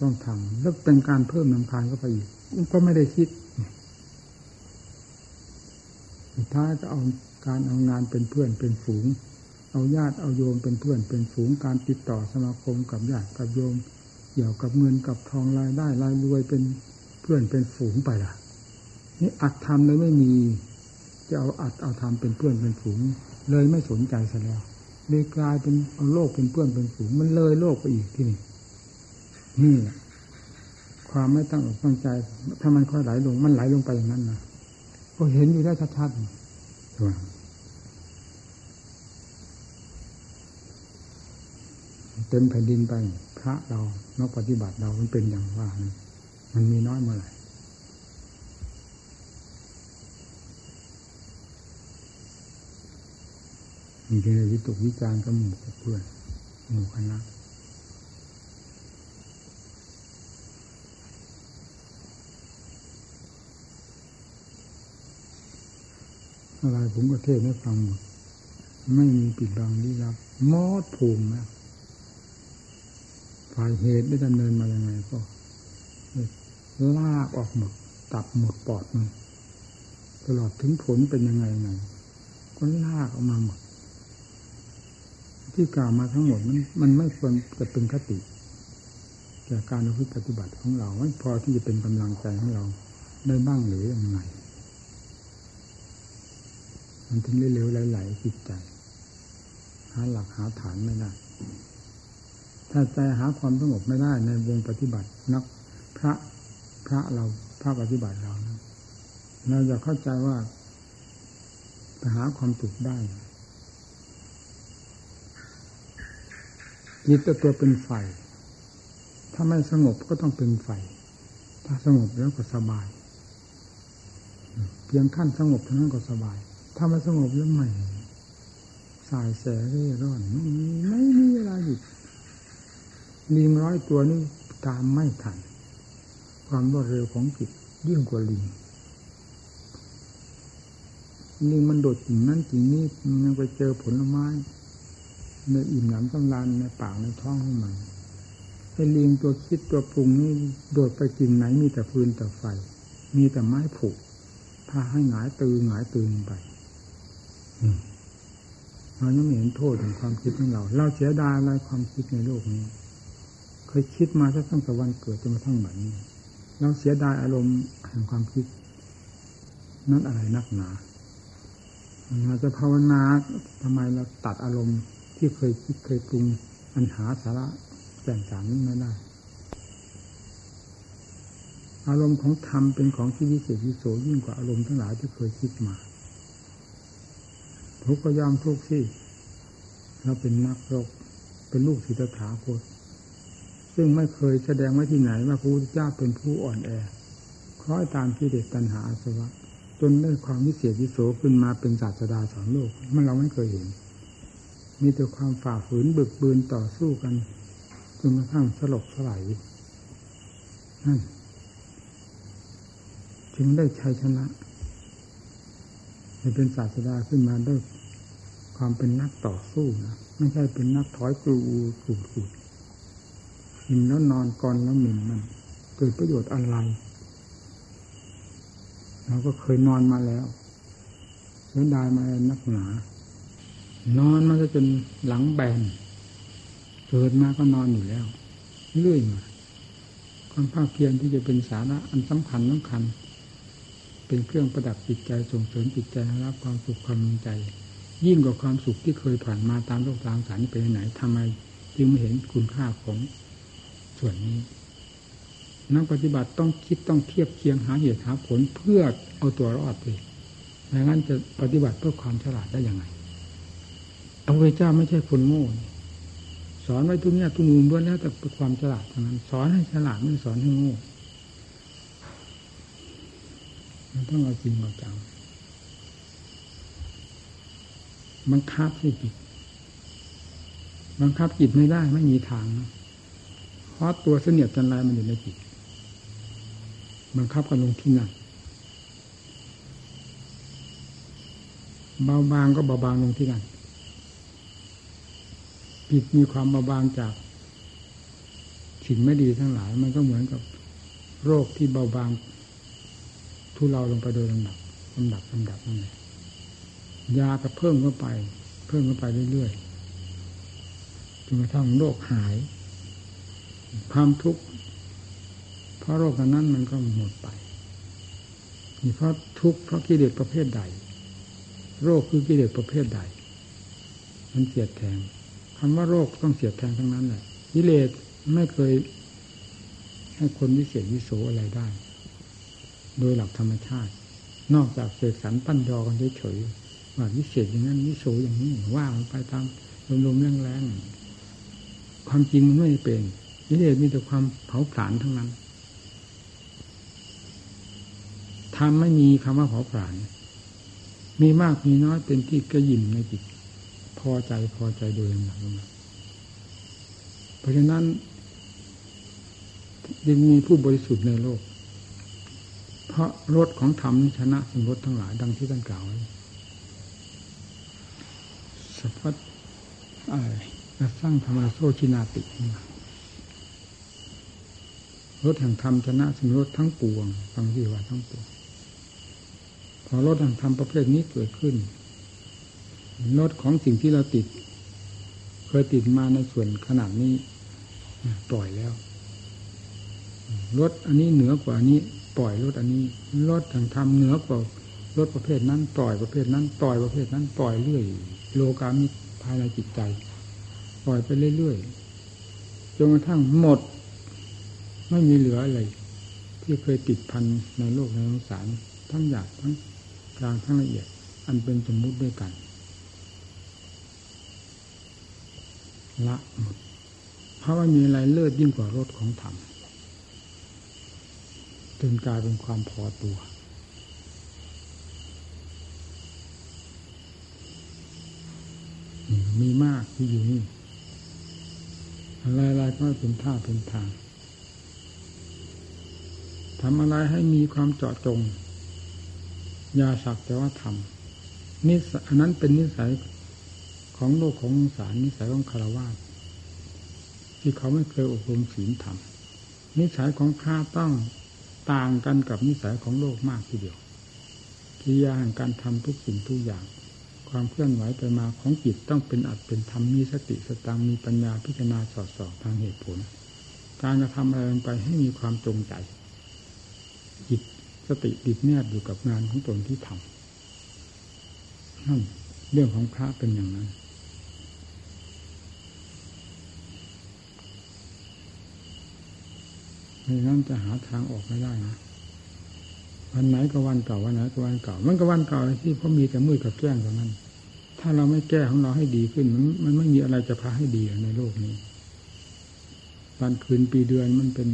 ต้องทำแล้วเป็นการเพิ่มลำคาญเข้าไปอีกก็ไม่ได้คิดสุดท้ายจะเอาการเอางานเป็นเพื่อนเป็นฝูง เอาญาติเอาโยมเป็นเพื่อนเป็นฝูง การติดต่อสมาคมกับญาติกับโยมเกี่ยวกับเงินกับทองรายได้รายรวยเป็นเพื่อนเป็นฝูงไปล่ะ นี่อัดทำเลยไม่มี จะเอาอัดเอาทำเป็นเพื่อนเป็นฝูง เลยไม่สนใจซะแล้วเลยกลายเป็นเอาโลกเป็นเพื่อนเป็นฝูง มันเลยโลกไปอีกที่นี่ นี่ความไม่ตั้งอกตั้งใจ ถ้ามันค่อยไหลลง มันไหลลงไปอย่างนั้นนะก็เห็นอยู่ได้ชัดๆใช่ไหมเต็มแผ่นดินไป พระเรานักปฏิบัติเรามันเป็นอย่างว่านะมันมีน้อยเมื่อไหร่มีเรื่องวิตกวิจารณ์กับหมู่เพื่อนหมู่คณะ อะไรผมก็เทศให้ฟังหมดไม่มีปิดบังลี้ลับมอดภูมินะฝ่ายเหตุได้ดำเนินมาย่างไงก็ลากออกหมด ตับหมดปอดมันตลอดถึงผลเป็นยังไงไงก็ลากออกมาหมด ที่กล่าวมาทั้งหมดมันมันไม่ควรจะเป็นคติแก่การปฏิบัติของเราไม่พอที่จะเป็นกำลังใจของเราได้บ้างหรือยังไง มันถึงเร็วๆไหลๆจิตใจ หาหลักหาฐานไม่ได้ ถ้าใจหาความสงบไม่ได้ในวงปฏิบัตินักพระพระเราพระปฏิบัติเรานะเราจะเข้าใจว่าจะหาความสุขได้จิตตัวเป็นไฟ ถ้าไม่สงบก็ต้องเป็นไฟ ถ้าสงบแล้วก็สบาย เพียงขั้นสงบเท่านั้นก็สบาย ถ้าไม่สงบแล้วไม่สายแสเร่ร่อนไม่มีไม่มีเวลาหยุดลิงร้อยตัวนี่ตามไม่ทัน ความรวดเร็วของจิตยิ่งกว่าลิงลิงมันโดดกิ่งนั้นกิ่งนี้มันยังไปเจอผลไม้ในอิ่มหนำสำราญในปากในท้องของมันไอ้ลิงตัวคิดตัวปรุงนี่โดดไปกิ่งไหนมีแต่ฟืนแต่ไฟ มีแต่ไม้ผุพาให้หงายตือหงายตือไป เรายังไม่เห็นโทษของความคิดของเรา เราเสียดายอะไรความคิดในโลกนี้ เคยคิดมาตั้งแต่วันเกิดจนมาทั้งบัดนี้ เราเสียดายอารมณ์แห่งความคิด นั้นอะไรนักหนาเราจะภาวนาทำไมเราตัดอารมณ์ที่เคยคิดเคยปรุงอันหาสาระแจ่งจางนี้ไม่ได้ อารมณ์ของธรรมเป็นของที่วิเศษวิโสยิ่งกว่าอารมณ์ทั้งหลายที่เคยคิดมา ทุกก็ยอมทุกข์ที่เราเป็นนักรบเป็นลูกศิษย์ถาคตซึ่งไม่เคยแสดงไว้ที่ไหนว่าพระพุทธเจ้าเป็นผู้อ่อนแอคล้อยตามที่เด็กตัณหาอาสวะ จนได้ความวิเศษวิโสขึ้นมาเป็นศาสดาสอนโลก มันเราไม่เคยเห็น มีแต่ความฝ่าฝืนบึกบืนต่อสู้กันจนกระทั่งสลบสลายนั่นจึงได้ชัยชนะจะเป็นศาสดาขึ้นมาด้วย ความเป็นนักต่อสู้นะไม่ใช่เป็นนักถอยกลูกูดกูดหินแล้วนอนก่อนแล้วหมิ่นมัน เกิดประโยชน์อะไรเราก็เคยนอนมาแล้วเสียดายมานักหนา นอนมันก็จนหลังแบนเกิดมาก็นอนอยู่แล้วเรื่อยมาความภาคเพียรที่จะเป็นสาระอันสำคัญสำคัญ เป็นเครื่องประดับจิตใจส่งเสริมจิตใจให้รับความสุขความใจ ยิ่งกว่าความสุขที่เคยผ่านมาตามโลกทางสารนี้ไปไหนทำไมจึงไม่เห็นคุณค่าของส่วนนี้นักปฏิบัติต้องคิดต้องเทียบเคียงหาเหตุหาผลเพื่อเอาตัวรอดไปไม่งั้นจะปฏิบัติเพื่อความฉลาดได้ยังไงพระพุทธเจ้าไม่ใช่คนโง่สอนไว้ทุกเนี่ยทุกมุมด้วยแล้วแต่ความฉลาดเท่านั้น สอนให้ฉลาดไม่สอนให้โง่มันต้องเอาจริงเอาจัง บังคับให้จิตบังคับจิตไม่ได้ไม่มีทางเพราะตัวเสนียดจันไรมันอยู่ในจิตบังคับกันลงที่นั่นเบาบางก็เบาบางลงที่นั่นจิตมีความเบาบางจากสิ่งไม่ดีทั้งหลาย มันก็เหมือนกับโรคที่เบาบางทุเลาลงไปโดยลำดับลำดับลำดับนั่นแหละ ยาก็เพิ่มเข้าไป เพิ่มเข้าไปเรื่อยๆจนกระทั่งโรคหาย ความทุกข์เพราะโรคนั้นมันก็หมดไปนี่เพราะทุกข์เพราะกิเลสประเภทใด โรคคือกิเลสประเภทใด มันเสียดแทงคำว่าโรคต้องเสียดแทงทั้งนั้นแหละกิเลสไม่เคย ให้คนวิเศษวิโสอะไรได้ โดยหลักธรรมชาติ นอกจากเสกสรรปั้นยอกันเฉยๆ ว่าวิเศษอย่างนั้นวิโสอย่างนี้ว่าไปตามลมๆแรงๆความจริงมันไม่เป็นกิเลสมีแต่ความเผาผลาญทั้งนั้นทำไม่มีคำว่าเผาผลาญมีมากมีน้อยเป็นที่กระยิมในจิต พอใจพอใจโดยลำดับเพราะฉะนั้นยังมีผู้บริสุทธิ์ในโลก เพราะรถของธรรมชนะสิ่งรถทั้งหลายดังที่ท่านกล่าวไว้ สัพพะอะไรสร้างธรรมโซชินาติรถแห่งธรรมชนะสิ่งรถทั้งปวงฟังที่ว่าทั้งปวงพอรถแห่งธรรมประเภทนี้เกิดขึ้นรถของสิ่งที่เราติด เคยติดมาในส่วนขนาดนี้ปล่อยแล้วรถอันนี้เหนือกว่านี้ ปล่อยรถอันนี้รถทางธรรมเหนือกว่า รถประเภทนั้นปล่อยประเภทนั้นปล่อยประเภทนั้นปล่อยเรื่อย โลกามิภายในจิตใจ ปล่อยไปเรื่อยๆจนกระทั่งหมด ไม่มีเหลืออะไร ที่เคยติดพันในโลกในสงสารทั้งหยาบทั้งกลางทั้งละเอียด อันเป็นสมมุติด้วยกัน ละหมดเพราะว่ามีอะไรเลิศยิ่งกว่ารถของธรรมจนกลายเป็นความพอตัว มีมากที่อยู่นี่อะไรๆก็เป็นท่าเป็นทางทำอะไรให้มีความเจาะจงยาสักแต่ว่าทำนิสัยอันนั้นเป็นนิสัยของโลกของสารนิสัยของคารวะที่เขาไม่เคยอบรมศีลธรรมนิสัยของพระต้องต่างกันกับนิสัยของโลกมากทีเดียวกิริยาแห่งการทำทุกสิ่งทุกอย่าง ความเคลื่อนไหวไปมาของจิตต้องเป็นอัดเป็นธรรมมีสติสตังมีปัญญาพิจารณาสอดส่องทางเหตุผล การกระทำอะไรลงไปให้มีความจงใจ จิตสติติดแนบอยู่กับงานของตนที่ทำนั่นเรื่องของพระเป็นอย่างนั้นไม่งั้นจะหาทางออกไม่ได้นะ วันไหนก็วันเก่าวันไหนก็วันเก่า มันก็วันเก่าที่เพราะมีแต่มืดกับแกล้งเท่านั้น ถ้าเราไม่แก้ของเราให้ดีขึ้น มันมันไม่มีอะไรจะพาให้ดีในโลกนี้วันคืนปีเดือนมันเป็น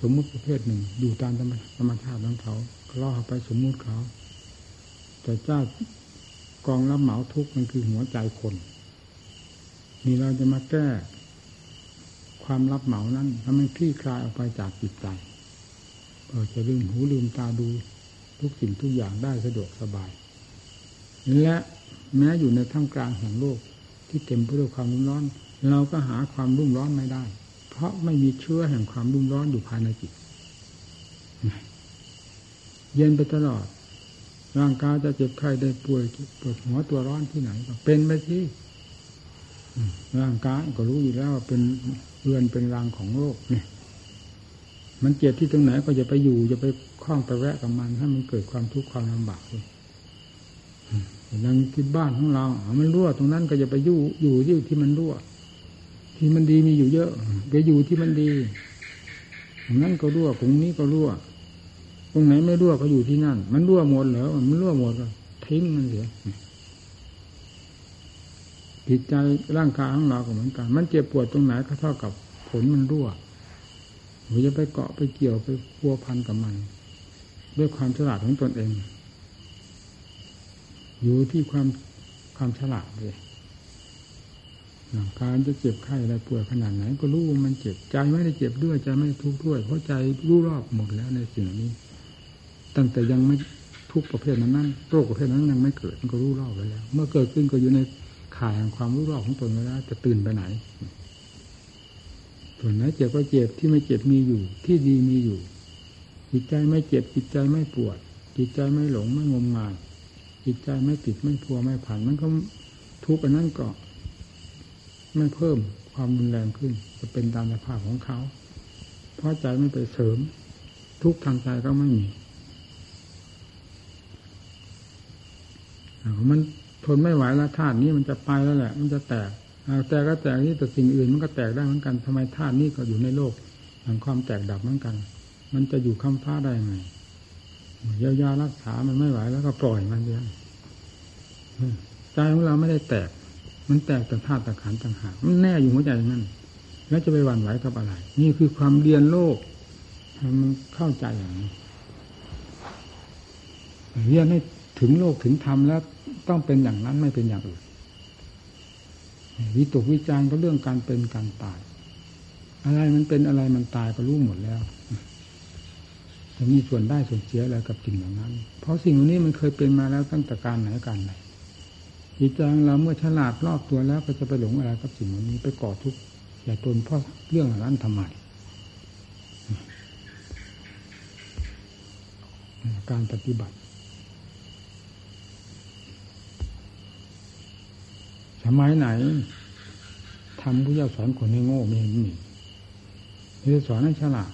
สมมุติประเภทหนึ่ง อยู่ตามธรรมชาติของเขาล่อไปสมมุติเขา แต่เจ้ากองรับเหมาทุกมันคือหัวใจคนนี่เราจะมาแก้ ความรับเหมานั้นทำให้คลี่คลายออกไปจากจิตใจ เราจะลืมหูลืมตาดูทุกสิ่งทุกอย่างได้สะดวกสบาย และแม้อยู่ในท่ามกลางแห่งโลกที่เต็มไปด้วยความรุ่มร้อน เราก็หาความรุ่มร้อนไม่ได้ เพราะไม่มีเชื้อแห่งความรุ่มร้อนอยู่ภายในจิต เย็นไปตลอด ร่างกายจะเจ็บไข้ได้ป่วยปวดหัวตัวร้อนที่ไหนก็เป็นไปที่ร่างกายก็รู้อยู่แล้วว่าเป็นเรือนเป็นรังของโลกเนี่ย มันเจ็บที่ตรงไหนก็จะไปอยู่จะไปคล้องไปแวะกับมันถ้ามันเกิดความทุกข์ความลำบากเลยยังที่บ้านของเรามันรั่วตรงนั้นก็จะไปอยู่อยู่ที่ที่มันรั่ว ที่มันดีมีอยู่เยอะไปอยู่ที่มันดีตรงนั้นก็รั่วตรงนี้ก็รั่ว ตรงไหนไม่รั่วก็อยู่ที่นั่น มันรั่วหมดเหรอมันรั่วหมดก็ทิ้งมันเสียจิตใจร่างกายของเราก็เหมือนกัน มันเจ็บปวดตรงไหนก็เท่ากับผลมันรั่ว หรือจะไปเกาะไปเกี่ยวไปพัวพันกับมัน ด้วยความฉลาดของตนเอง อยู่ที่ความความฉลาดเลยการจะเจ็บไข้อะไรป่วยขนาดไหน ก็รู้ว่ามันเจ็บใจไม่ได้เจ็บด้วยใจไม่ทุกข์ด้วย เพราะใจรู้รอบหมดแล้วในสิ่งนี้ ตั้งแต่ยังไม่ทุกประเภทนั้นนั้นโรคประเภทนั้นยังไม่เกิดมันก็รู้รอบไปแล้ว เมื่อเกิดขึ้นก็อยู่ในข่ายแห่งความรู้รอบของตนไปแล้วจะตื่นไปไหน ส่วนไหนเจ็บก็เจ็บที่ไม่เจ็บมีอยู่ ที่ดีมีอยู่ จิตใจไม่เจ็บจิตใจไม่ปวด จิตใจไม่หลงไม่งมงายจิตใจไม่ติดไม่พัวไม่ผันมันก็ทุกข์อันนั้นก็ไม่เพิ่มความรุนแรงขึ้น จะเป็นตามสภาพของเขา เพราะใจไม่ไปเสริม ทุกข์ทางใจก็ไม่มีมันทนไม่ไหวแล้วธาตุนี้มันจะไปแล้วแหละ มันจะแตก แต่ก็แตกนี่แต่สิ่งอื่นมันก็แตกได้เหมือนกันทำไมธาตุนี้ก็อยู่ในโลกแห่งความแตกดับเหมือนกัน มันจะอยู่คำฟ้าได้ไงเยียวยารักษามันไม่ไหวแล้วก็ปล่อยมันเดียวใจของเราไม่ได้แตก มันแตกแต่ธาตุตะขันต่างหากมันแน่อยู่หัวใจนั่นแล้วจะไปหวั่นไหวกับอะไร นี่คือความเรียนโลกมันเข้าใจอย่างนี้เรียนให้ถึงโลกถึงธรรมแล้วต้องเป็นอย่างนั้นไม่เป็นอย่างอื่น วิตกวิจารก็เรื่องการเป็นการตาย อะไรมันเป็นอะไรมันตายก็รู้หมดแล้วจะมีส่วนได้ส่วนเสียอะไรกับสิ่งอย่านั้น เพราะสิ่งเหล่านี้มันเคยเป็นมาแล้วตั้งแต่การไหนการไหนจิตใจเราเมื่อฉลาดรอบตัวแล้วก็จะไปหลงอะไรกับสิ่งเหล่านี้ไปก่อทุกข์อย่าตนเพราะเรื่องนั้นทำไมการปฏิบัติ สมัยไหนทำผู้เยาสอนคนให้โง่ไม่เห็นมีคือสอนให้ฉลาด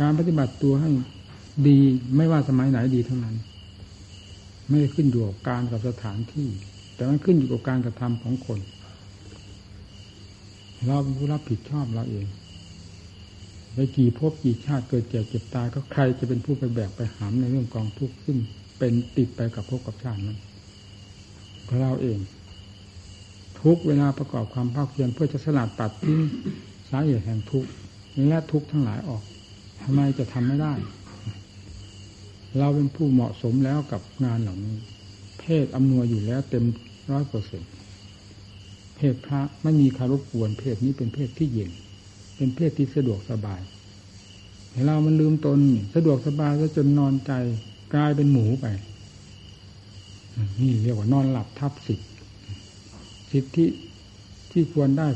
การปฏิบัติตัวให้ดีไม่ว่าสมัยไหนดีทั้งนั้น ไม่ได้ขึ้นอยู่กับการกับสถานที่ แต่มันขึ้นอยู่กับการกระทำของคน เราผู้รับผิดชอบเราเองไปกี่ภพกี่ชาติเกิดเจ็บเจ็บตายก็ใครจะเป็นผู้ไปแบกไปหามในเรื่องกองทุกข์ซึ่งเป็นติดไปกับภพกับชาตินั้นก็เราเอง ทุกเวลาประกอบความภาคเพียรเพื่อจะสลัดตัดทิ้งสาเหตุแห่งทุกข์และทุกข์ทั้งหลายออกทำไมจะทำไม่ได้ เราเป็นผู้เหมาะสมแล้วกับงานเหล่านี้ เพศอำนวยอยู่แล้วเต็มร้อยเปอร์เซ็นเพศพระไม่มีคารบกวน เพศนี้เป็นเพศที่เย็น เป็นเพศที่สะดวกสบายเรามันลืมตนสะดวกสบายก็จนนอนใจกลายเป็นหมูไป นี่เรียกว่านอนหลับทับสิทธิ สิทธิที่ควรได้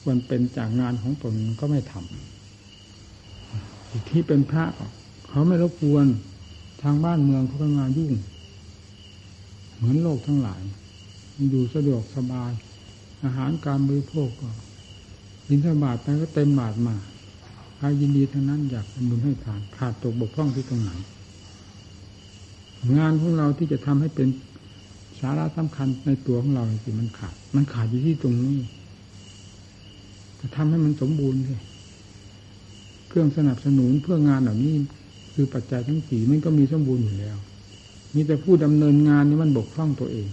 ควรเป็นจากงานของตนก็ไม่ทำสิทธิเป็นพระเขาไม่รบกวนทางบ้านเมืองเขาก็งานยุ่ง เหมือนโลกทั้งหลายอยู่สะดวกสบาย อาหารการบริโภคก็บินสบาทไปก็เต็มบาทมาใครยินดีทั้งนั้นอยากทำบุญให้ทานขาดตกบกพร่องที่ตรงไหนงานของเราที่จะทำให้เป็น สาระสำคัญในตัวของเราสิมันขาด มันขาดอยู่ที่ตรงนี้จะทำให้มันสมบูรณ์เลยเครื่องสนับสนุนเพื่องานเหล่านี้ คือปัจจัยทั้งสี่มันก็มีสมบูรณ์อยู่แล้วมีแต่ผู้ดำเนินงานนี่มันบกพร่องตัวเอง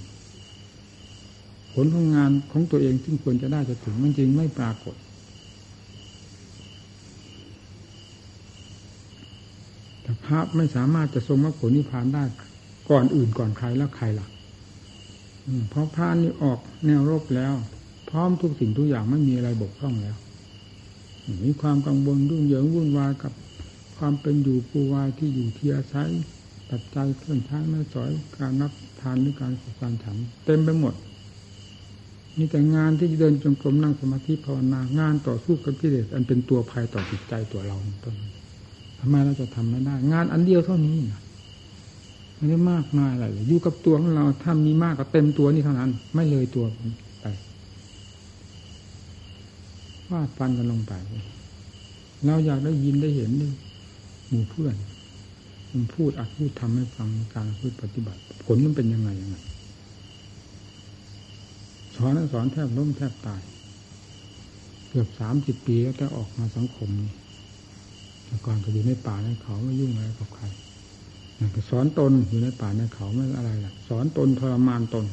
ผลของงานของตัวเองซึ่งควรจะได้จะถึงมันจริงไม่ปรากฏแต่พระไม่สามารถจะทรงมรรคผลนิพพานได้ก่อนอื่นก่อนใครแล้วใครล่ะ เพราะพระนี่ออกแนวรบแล้ว พร้อมทุกสิ่งทุกอย่างไม่มีอะไรบกพร่องแล้วมีความกังวลรุ่งเหยิงวุ่นวายกับความเป็นอยู่ปูวายที่อยู่ที่อาศัยปัจจัยเครื่องใช้ไม่สอยการนับทานหรือการสุการฉันเต็มไปหมดมีแต่งานที่เดินจงกรมนั่งสมาธิภาวนางานต่อสู้กับกิเลสอันเป็นตัวภัยต่อจิตใจตัวเราต้นทำไมเราจะทำไม่ได้ งานอันเดียวเท่านี้นะ ไม่ได้มากมายอะไรอยู่กับตัวของเราถ้ามีมากก็เต็มตัวนี่เท่านั้น ไม่เลยตัวไปฟาดฟันกันลงไป เราอยากได้ยินได้เห็นหมู่เพื่อนมันพูดอัดพูดทำให้ฟังการพูดปฏิบัติ ผลมันเป็นยังไงยังไงสอนสอนแทบล้มแทบตาย เกือบสามสิบปีแล้วแต่ออกมาสังคมนี่แต่ก่อนก็อยู่ในป่าในเขาไม่ยุ่งอะไรกับใคร สอนตนอยู่ในป่าในเขาไม่อะไรล่ะ สอนตนทรมานตน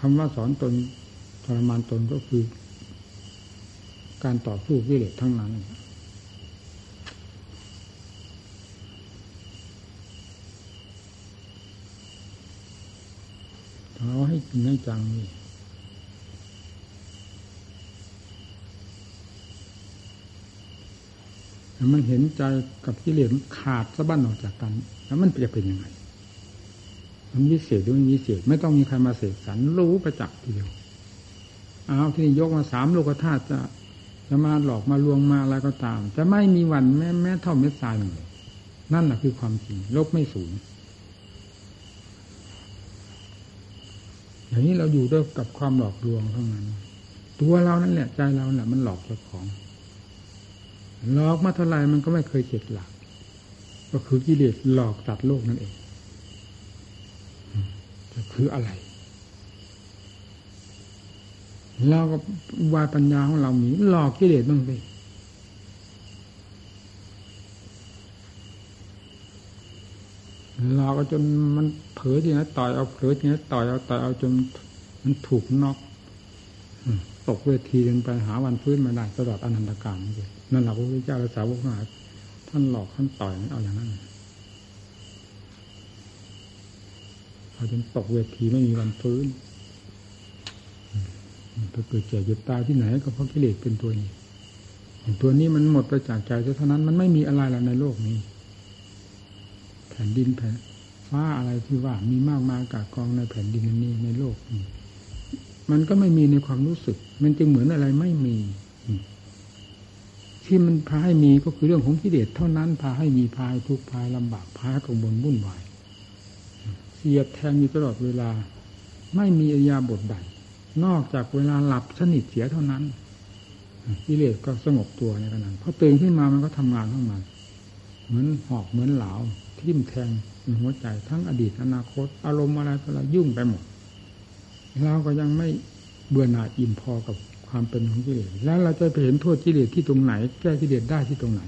คำว่าสอนตนทรมานตนก็คือ การต่อสู้วิเลศทั้งนั้นเอาให้กินให้จังนี่ มันเห็นใจกับกิเลสขาดสะบั้นออกจากกัน แล้วมันจะเป็นยังไง มันวิเศษหรือไม่วิเศษไม่ต้องมีใครมาเสกสรรรู้ประจักษ์ทีเดียวเอาที่นี่ยกมาสามโลกธาตุจะจะมาหลอกมาลวงมาอะไรก็ตาม จะไม่มีวันแม้แม้เท่าเม็ดทรายหนึ่งนั่นแหละคือความจริงโลกไม่สูงอย่างนี้เราอยู่ด้วยกับความหลอกลวงเท่านั้น ตัวเรานั่นแหละใจเราแหละมันหลอกเจ้าของ หลอกมาเท่าไรมันก็ไม่เคยเข็ดหลักก็คือกิเลสหลอกตัดโลกนั่นเองจะคืออะไรเราก็วายปัญญาของเรามีหลอกกิเลสบ้างไปหลอกจนมันเผลอทีนะต่อยเอาเผลอทีนะต่อยเอาต่อยเอาจนมันถูกนอกตกเวทีจนไปหาวันฟื้นมาได้ตลอดอนันตการเลย นั่นแหละพระพุทธเจ้าและสาวกทั้งหลายท่านหลอกท่านต่อยเอาอย่างนั้นพอจนตกเวทีไม่มีวันฟื้นไปเกิดเจ็บเจ็บตายที่ไหนก็เพราะกิเลสเป็นตัวนี้ตัวนี้มันหมดไปจากใจเท่านั้น มันไม่มีอะไรแล้วในโลกนี้ แผ่นดินแผ่นฟ้าอะไรที่ว่ามีมากมายกากองในแผ่นดินนี้ในโลกนี้ มันก็ไม่มีในความรู้สึก มันจึงเหมือนอะไรไม่มี ที่มันพาให้มีก็คือเรื่องของกิเลสเท่านั้นพาให้มีพายทุกพายลำบากพากังวลวุ่นวายเสียดแทงอยู่ตลอดเวลา ไม่มีอริยาบทใดนอกจากเวลาหลับสนิทเสียเท่านั้นกิเลสก็สงบตัวในขณะพอตื่นขึ้นมามันก็ทำงานของมันเหมือนหอกเหมือนเหลาทิ่มแทงในหัวใจทั้งอดีตอนาคต อารมณ์อะไรต่ออะไรยุ่งไปหมดเราก็ยังไม่เบื่อหน่ายอิ่มพอกับ ความเป็นของกิเลสแล้วเราจะไปเห็นโทษกิเลสที่ตรงไหน แก้กิเลสได้ที่ตรงไหน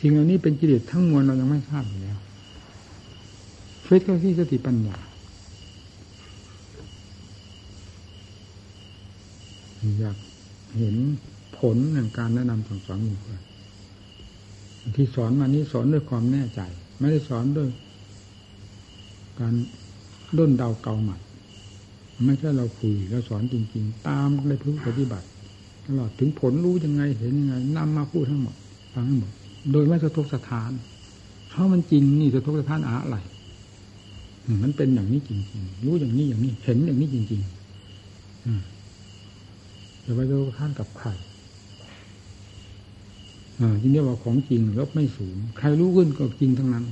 สิ่งเหล่านี้เป็นกิเลสทั้งมวลเรายังไม่ทราบอยู่แล้วเฟิตก็ที่สติปัญญาอยากเห็นผลแห่งการแนะนำสั่งสอนหมู่เพื่อนที่สอนมานี้สอนด้วยความแน่ใจ ไม่ได้สอนด้วย การด้นเดาเกาหมัด ไม่ใช่เราคุยเราสอนจริง ๆ ตามในพื้นปฏิบัติตลอดถึงผลรู้ยังไงเห็นยังไงนำมาพูดทั้งหมดฟังทั้งหมด โดยไม่สะทกสะทานเพราะมันจริงนี่สะทกสะทานอะไรมันเป็นอย่างนี้จริง ๆ รู้อย่างนี้อย่างนี้ เห็นอย่างนี้จริงๆอืมจะไปสะทกสะทานกับใครอ่าที่เรียกว่าของจริงลบไม่สูง ใครรู้ขึ้นก็จริงทั้งนั้น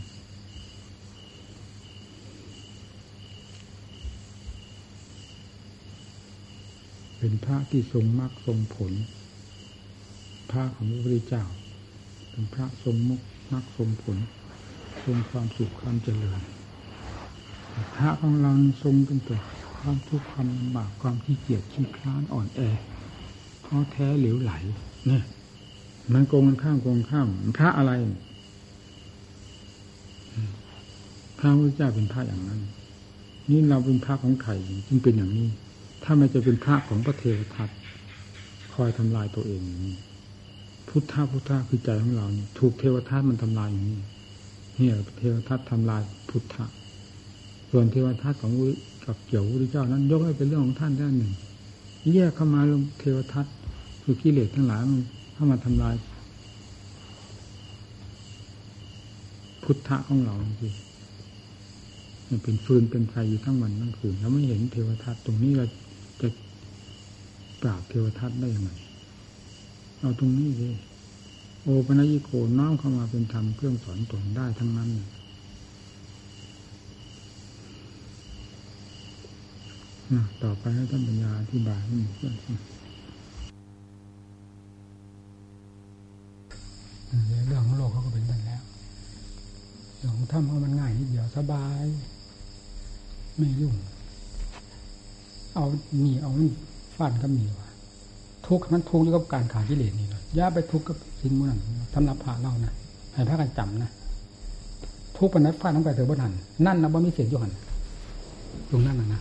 เป็นพระที่ทรงมรรคทรงผล พระของพระพุทธเจ้า เป็นพระทรงมุกมรรคทรงผล ทรงความสุขความเจริญพระของเราทรงเป็นตัวความทุกข์ความลำบากความที่เกียจขี้คลานอ่อนแอท้อแท้เหลวไหลเนี่ยมันโกงกันข้ามโกงข้ามพระอะไร พระพุทธเจ้าเป็นพระอย่างนั้น นี่เราเป็นพระของไข่จึงเป็นอย่างนี้ ถ้าไม่จะเป็นพระของพระเทวทัตคอยทำลายตัวเองอย่างนี้พุทธะพุทธะคือใจของเรานี่ถูกเทวทัตมันทำลายอย่างนี้เนี่ยเทวทัตทำลายพุทธะส่วนเทวทัตของกับเกี่ยวพระเจ้านั้น ยกให้เป็นเรื่องของท่านด้านหนึ่งแยกเข้ามาลงเทวทัตคือกิเลสทั้งหลายมันเข้ามาทำลาย พุทธะของเราจริงมันเป็นฟืนเป็นไฟอยู่ทั้งวันทั้งคืนแล้วไม่เห็นเทวทัตตรงนี้เรา จะปราบเทวทัตได้ยังไงเอาตรงนี้เลยโอปัญญิโกน้อมเข้ามาเป็นธรรมเครื่องสอนตนได้ทั้งนั้นต่อไปให้ท่านปัญญาอธิบายให้เพื่อนเรื่องของโลกเขาก็เป็นแบบแล้วเรื่องของถ้ำเขามันง่ายนิดเดียวสบาย ไม่ยุ่ง เอามีเอาฟันก็มีว่ะทุกข์มันทุกข์อยู่กับการขาดกิเลสนี่เลยย่าไปทุกข์กับสิ่งมือนั้นสำหรับพระเรานะให้พระกันจำนะทุกข์ปนัดฟันต้องไปเถอะบนหันนั่นนะว่มีเสียงยู่หันตรงนั้นนะนะ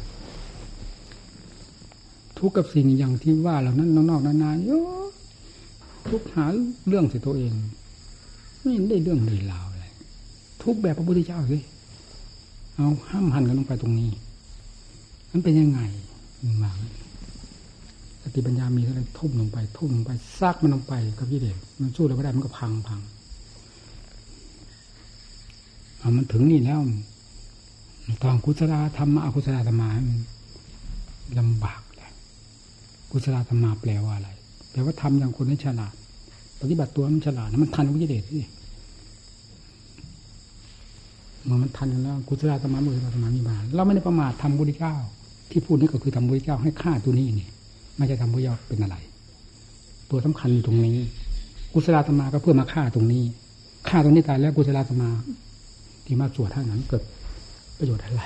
ทุกข์กับสิ่งอย่างที่ว่าเหล่านั้นนอกๆนานาเยอะทุกข์หาเรื่องสิตัวเอง ไม่ได้เรื่องเลยลาวอะไรทุกข์แบบพระพุทธเจ้าสิเอาห้ามหันกันลงไปตรงนี้ มันเป็นยังไง มาสติปัญญามีอะไรทุ่มลงไปทุ่มลงไปซากมันลงไปกับยี่เด็กมันสู้เราไม่ได้มันก็พังพังเอามันถึงนี่แล้วตอนกุศลธรรมะอกุศลธรรมะลำบากเลยกุศลธรรมะแปลว่าอะไรแปลว่าทำอย่างคนให้ฉลาด ปฏิบัติตัวมันฉลาดมันทันวิเดชสิเมื่อมันทันแล้วกุศลธรรมะมุศลธรรมะมีมาเราไม่ได้ประมาททำบุญเจ้า ที่พูดนี่ก็คือทำบุญเจ้าให้ฆ่าตัวนี้นี่ไม่ใช่ทำบุญเจ้าเป็นอะไร ตัวสำคัญอยู่ตรงนี้ กุศลธรรมะก็เพื่อมาฆ่าตรงนี้ฆ่าตรงนี้ตายแล้วกุศลธรรมะที่มาสวดท่านั้นเกิดประโยชน์อะไร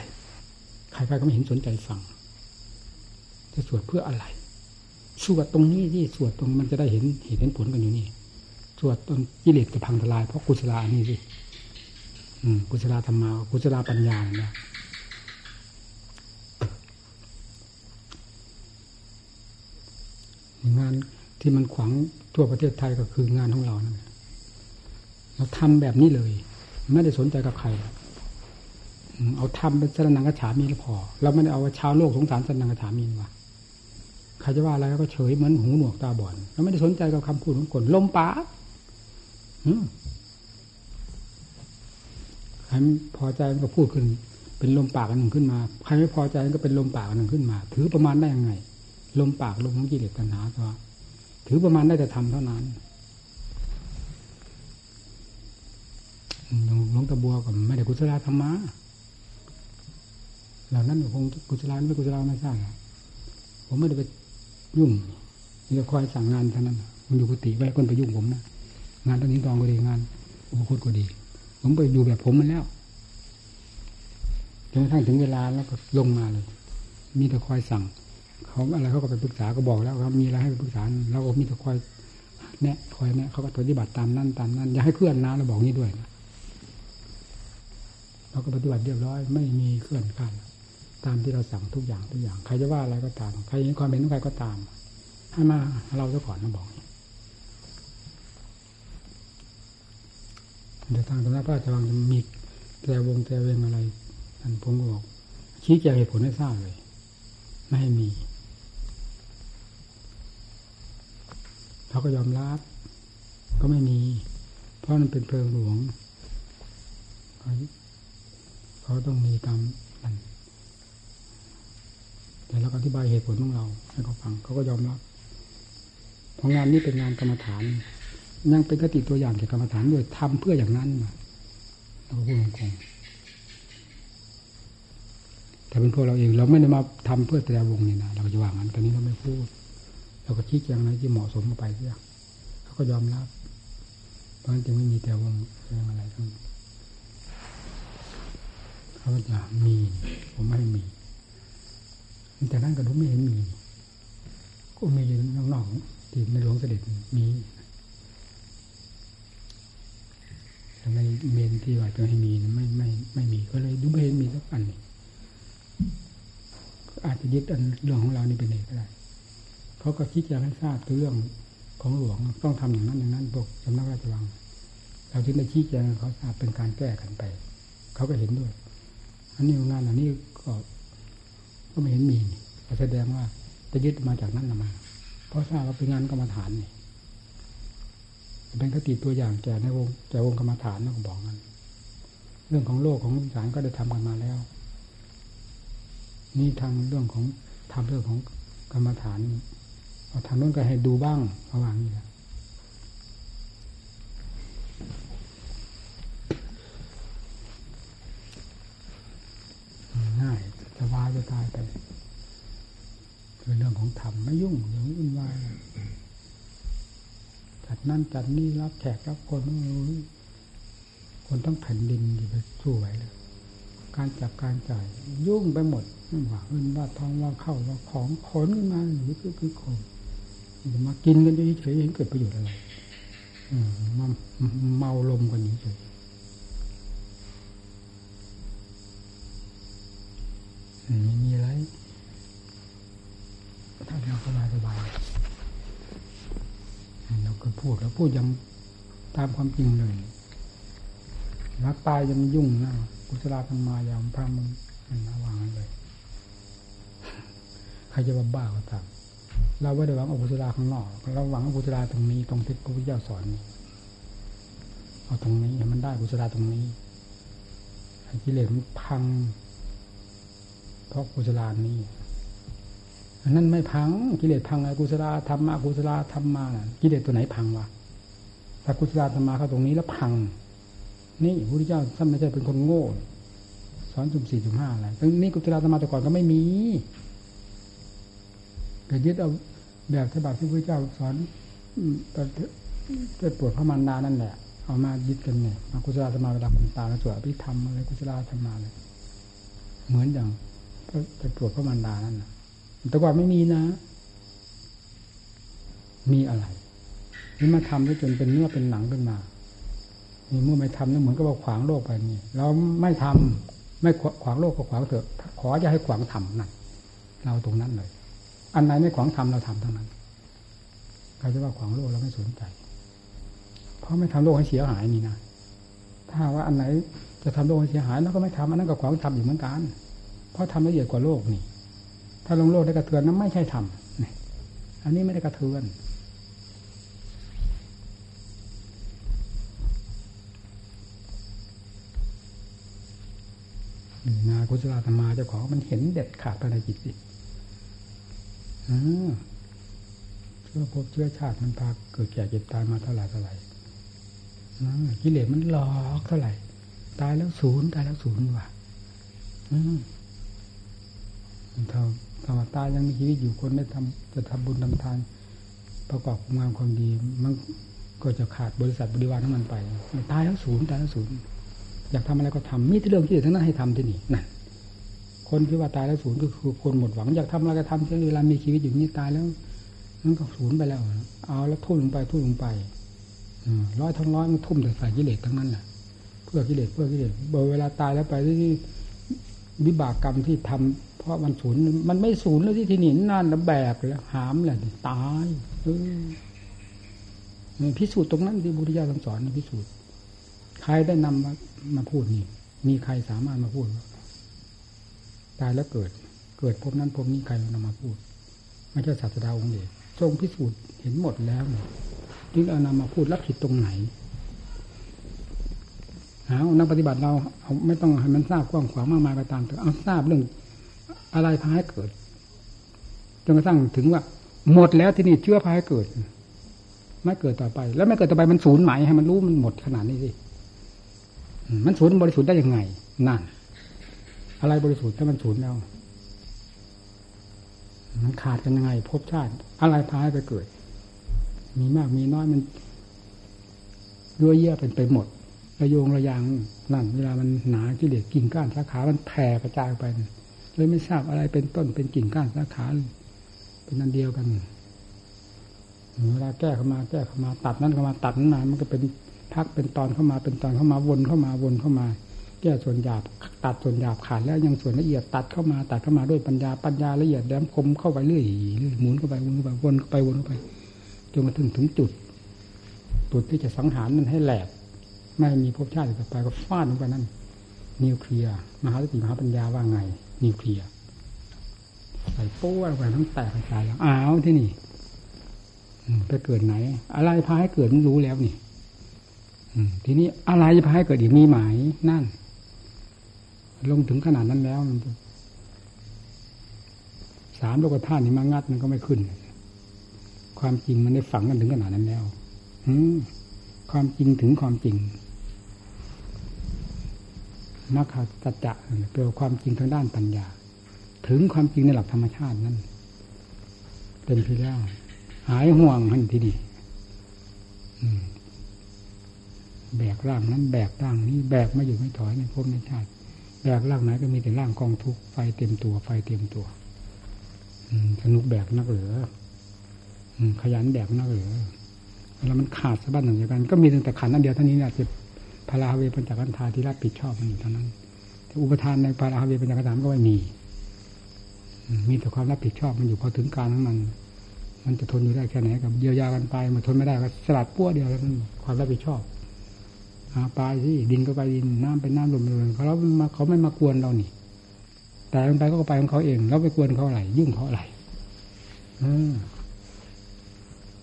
ใครๆก็ไม่เห็นสนใจฟังจะสวดเพื่ออะไรสวดตรงนี้ที่สวดตรงมันจะได้เห็นเห็นเห็นผลกันอยู่นี่สวดตรงกิเลสจะพังทลายเพราะกุศลานี่สิกุศลธรรมา กุศลปัญญาเนี่ย งานที่มันขวางทั่วประเทศไทยก็คืองานของเรานั่นเราทำแบบนี้เลย ไม่ได้สนใจกับใคร เอาทำเป็นสนังกระฉามีแล้วพอ เราไม่ได้เอาชาวโลกสงสารสนังกระฉามีว่ะใครจะว่าอะไรก็เฉยเหมือนหูหนวกตาบอดเราไม่ได้สนใจกับคำพูดของคนลมปากใครพอใจก็พูดขึ้น เป็นลมปากอันหนึ่งขึ้นมา ใครไม่พอใจก็เป็นลมปากอันหนึ่งขึ้นมา ถือประมาณได้ยังไง ลมปากลมของกิเลสตัณหาตัวถือประมาณได้แต่ทำเท่านั้นหลวงตาบัวก็ไม่ได้กุศลธรรมะเหล่านั้นคงกุศลไม่กุศลไม่ทราบผมไม่ได้ไปยุ่งเดี๋ยวคอยสั่งงานเท่านั้นมันอยู่กุฏิไว้คนไปยุ่งผมนะงานตอนนี้กองก็ดีงานอุปคุตก็ดี ผมไปอยู่แบบผมมันแล้วจนกระทั่งถึงเวลาแล้วก็ลงมาเลย มีแต่คอยสั่ง เขาอะไรเขาก็ไปปรึกษาก็บอกแล้วครับมีอะไรให้ปรึกษาเราก็มีแต่คอยแนะคอยแนะเขาก็ปฏิบัติตามนั่นตามนั้นอย่าให้เคลื่อนนะเราบอกนี้ด้วยนะเราก็ปฏิบัติเรียบร้อย ไม่มีเคลื่อนขั้นตามที่เราสั่งทุกอย่างทุกอย่าง ใครจะว่าอะไรก็ตาม ใครเห็นความเห็นของใครก็ตามให้มาเราซะก่อนนะบอกเดี๋ยวทางตำนักพระราชวังจะมีแต่วงแต่เวงอะไรท่านผมก็บอกชี้แจงเหตุผลให้ทราบเลย ไม่ให้มี เขาก็ยอมรับ ก็ไม่มี เพราะมันเป็นเพลิงหลวงเขาต้องมีตามนั้นแต่เราก็อธิบายเหตุผลของเราให้เขาฟังเขาก็ยอมรับเพราะงานนี้เป็นงานกรรมฐานยังเป็นกติตัวอย่างเกี่ยวกับกรรมฐานด้วยทำเพื่ออย่างนั้นเราก็พูดตรงๆแต่เป็นพวกเราเองเราไม่ได้มาทำเพื่อแต่วงนี่นะเราจะวางงั้นตอนนี้เราไม่พูด เราก็ชี้แจงอะไรที่เหมาะสมไปเสียเขาก็ยอมรับ เพราะฉะนั้นจึงไม่มีแต่วงเรื่องอะไรทั้งเขาจะมี ผมไม่มี แต่นั้นก็ดูไม่เห็นมี ก็มีอยู่นอกๆที่ในหลวงเสด็จมีทำไมเมนที่ว่าจะให้มีไม่ไม่ไม่มีก็เลยดูไม่เห็นมีสักอันอาจจะยึดอันเรื่องของเรานี่เป็นเองก็ได้ เขาก็คิดจะให้ทราบถึงเรื่องของหลวงต้องทำอย่างนั้นอย่างนั้นพวกสำนักราชวัง เราถึงได้ชี้แจงเขาทราบเป็นการแก้กันไป เขาก็เห็นด้วย อันนี้งานอันนี้ก็ก็ไม่เห็นมีแสดงว่าจะยึดมาจากนั้นมา เพราะทราบว่าเป็นงานกรรมฐานนี่เป็นคติตัวอย่างแก่ในวงแก่วงกรรมฐานนะผมบอกกันเรื่องของโลกของสารก็ได้ทำกันมาแล้ว นี่ทางเรื่องของทำเรื่องของกรรมฐาน ทางโน้นก็ให้ดูบ้างระหว่างนี้แหละง่ายสบายจะตายไปคือเรื่องของธรรมไม่ยุ่งอย่างวุ่นวายจัดนั่นจัดนี่รับแขกรับคนคนต้องแผ่นดินอยู่ไปสู้ไหวเลยการจับการจ่ายยุ่งไปหมดไม่ว่าเงินว่าทองว่าเข้าว่าของขนขึ้นมาหรือคือคือคน มากินกันเฉยๆเห็นเกิดประโยชน์อะไรมาเมาลมกันเฉยไม่มีอะไรถ้าเราสบายสบายเราก็พูดแล้วพูดยังตามความจริงเลยรักตายยังยุ่งนะกุศลธรรมายามพามันระวังเลย ใครจะบ้าก็ตาม เราไม่ได้หวังอกุศลาข้างนอกเราหวังอกุศลาตรงนี้ตรงที่พระพุทธเจ้าสอนนี่เอาตรงนี้ให้มันได้กุศลาตรงนี้กิเลสมันพัง เพราะกุศลานี้อันนั้นไม่พังกิเลสพังไอ้กุศลาธรรมะกุศลาธรรมากิเลสตัวไหนพังวะถ้ากุศลาธรรมาเข้าตรงนี้แล้วพัง นี่พระพุทธเจ้าท่านไม่ใช่เป็นคนโง่สอนจุ่มสี่จุ่มห้าอะไรตรงนี้กุศลาธรรมาแต่ก่อนก็ไม่มีก็ยึดเอา แบบฉบับที่พระเจ้าสอนจะปวดพระมารดานั่นแหละ เอามายึดกันเนี่ยมากุศลธรรมาเวลาคุณตาแล้วสวดพิธรรมอะไรกุศลธรรมาเลย เหมือนอย่างไปปวดพระมารดานั่นนะแต่ก่อนไม่มีนะ มีอะไรนี่มาทำได้จนเป็นเนื้อเป็นหนังขึ้นมานี่เมื่อไม่ทำนั่นเหมือนกับว่าขวางโลกไปนี่เราไม่ทำไม่ขวางโลกก็ขวางเถอะขอจะให้ขวางทำนั่นเราตรงนั้นเลย อันไหนไม่ขวางทำเราทำทั้งนั้นใครจะว่าขวางโลกเราไม่สนใจ เพราะไม่ทำโลกให้เสียหายนี่นะถ้าว่าอันไหนจะทำโลกให้เสียหายแล้วก็ไม่ทำอันนั้นก็ขวางทำอยู่เหมือนกัน เพราะทำละเอียดกว่าโลกนี่ ถ้าลงโลกได้กระเทือนนั้นไม่ใช่ทำนี่อันนี้ไม่ได้กระเทือนนากุศลธรรมาเจ้าของมันเห็นเด็ดขาดภายในจิตสิ เชื่อพบเชื่อชาติมันพาเกิดแก่เจ็บตายมาเท่าไหร่เท่าไหร่กิเลสมันหลอกเท่าไหร่ ตายแล้วศูนย์ตายแล้วศูนย์ว่ะถ้าถ้าตายยังมีชีวิตอยู่คนได้ทำจะทำบุญทำทานประกอบงานความดี มันก็จะขาดบริษัทบริวารทั้งมันไปตายแล้วศูนย์ตายแล้วศูนย์อยากทำอะไรก็ทำมีที่เรื่องที่ทั้งนั้นให้ทำที่นี่นั่น คนที่ว่าตายแล้วศูนย์ก็คือคนหมดหวังอยากทำอะไรก็ทำเช่นเวลามีชีวิตอยู่นี่ตายแล้วมันก็ศูนย์ไปแล้ว เอาแล้วทุ่มลงไปทุ่มลงไปร้อยทั้งร้อยมันทุ่มแต่ใส่กิเลสทั้งนั้นแหละเพื่อกิเลสเพื่อกิเลสเวลาตายแล้วไปที่วิบากกรรมที่ทำเพราะมันศูนย์มันไม่ศูนย์แล้วที่ที่นี่นั่นแล้วแบกแล้วหามแหละตายพิสูจน์ตรงนั้นที่บุตรยาสอนพิสูจน์ใครได้นำมามาพูดนี่ มีใครสามารถมาพูด ตายแล้วเกิด เกิดพบนั้นพบนี้ใครนำมาพูด ไม่ใช่ศาสดาองค์เดียวทรงพิสูจน์เห็นหมดแล้วเนี่ยจึงเอานำมาพูดรับผิดตรงไหนเอานักปฏิบัติเราเอาไม่ต้องให้มันทราบกว้างขวางมากมายไปตามเถอะเอาทราบเรื่องอะไรพาให้เกิดจนกระทั่งถึงว่า หมดแล้วที่นี่เชื่อพาให้เกิดไม่เกิดต่อไป แล้วไม่เกิดต่อไปมันศูนย์หมายให้มันรู้มันหมดขนาดนี้สิมันศูนย์บริสุทธิ์ได้ยังไง นั่น อะไรบริสุทธิ์ถ้ามันสูญแล้วมันขาดกันยังไงภพชาติ อะไรพาให้ไปเกิด มีมากมีน้อยมันยั่วเยี่ยเป็นไปหมดระโยงระยางนั่นเวลามันหนาที่เด็กกิ่งก้านสาขา มันแผ่กระจายไปเลยไม่ทราบอะไรเป็นต้นเป็นกิ่งก้านสาขา เป็นนันเดียวกันเวลาแก้เข้ามาแก้เข้ามาตัดนั้นเข้ามาตัดนั้นมามันก็เป็นพักเป็นตอนเข้ามาเป็นตอนเข้ามาวนเข้ามาวนเข้ามา แก้ส่วนหยาบตัดส่วนหยาบขาดแล้วยังส่วนละเอียดตัดเข้ามาตัดเข้ามาด้วยปัญญาปัญญาละเอียดแหลมคมเข้าไปเรื่อยหมุนเข้าไปวนเข้าไปวนเข้าไปวนเข้าไปจนมาถึงถึงจุดจุดที่จะสังหารมันให้แหลก ไม่มีภพชาติต่อไปก็ฟาดลงไปนั่นนิวเคลียร์มหาสติมหาปัญญาว่าไง นิวเคลียร์ใส่ปู้ลงไปทั้งแตกกระจายแล้วอ้าวที่นี่ไปเกิดไหน อะไรพาให้เกิดมันรู้แล้วนี่ทีนี้อะไรจะพาให้เกิดอีกมีหมายนั่น ลงถึงขนาดนั้นแล้วมันสามโลกธาตุนี่มางัดมันก็ไม่ขึ้น ความจริงมันได้ฝังกันถึงขนาดนั้นแล้วอืความจริงถึงความจริงนักขัตจะเปลความจริงทางด้านปัญญา ถึงความจริงในหลักธรรมชาตินั้นเต็มที่แล้ว หายห่วงหันทีดีแบกร่างนั้น แบกร่างนี้ แบกไม่อยู่ไม่ถอยในภพในชาติ แบกร่างไหนก็มีแต่ร่างกองทุกไฟเต็มตัวไฟเต็มตัวสนุกแบกนักเหลือขยันแบกนักเหลือแล้วมันขาดสะบั้นหนึ่งอย่างกันก็มีแต่ขันนั่นเดียวเท่านี้แหละจะพาราเวปัญจกันธาที่รับผิดชอบมันเท่านั้นแต่อุปทานในพาราเวปัญจกันธาก็ไม่มีมีแต่ความรับผิดชอบมันอยู่พอถึงการของมัน มันจะทนอยู่ได้แค่ไหนกับเยียวยากันไปมาทนไม่ได้ก็สลัดปั้วเดียวแล้วมันความรับผิดชอบ ปลายที่ดินก็ไปดินน้ำเป็นน้ำลมเป็นเขาเราเขาไม่มากวนเรานี่แต่มันไปก็ไปของเขาเองเราไปกวนเขาอะไรยุ่งเขาอะไร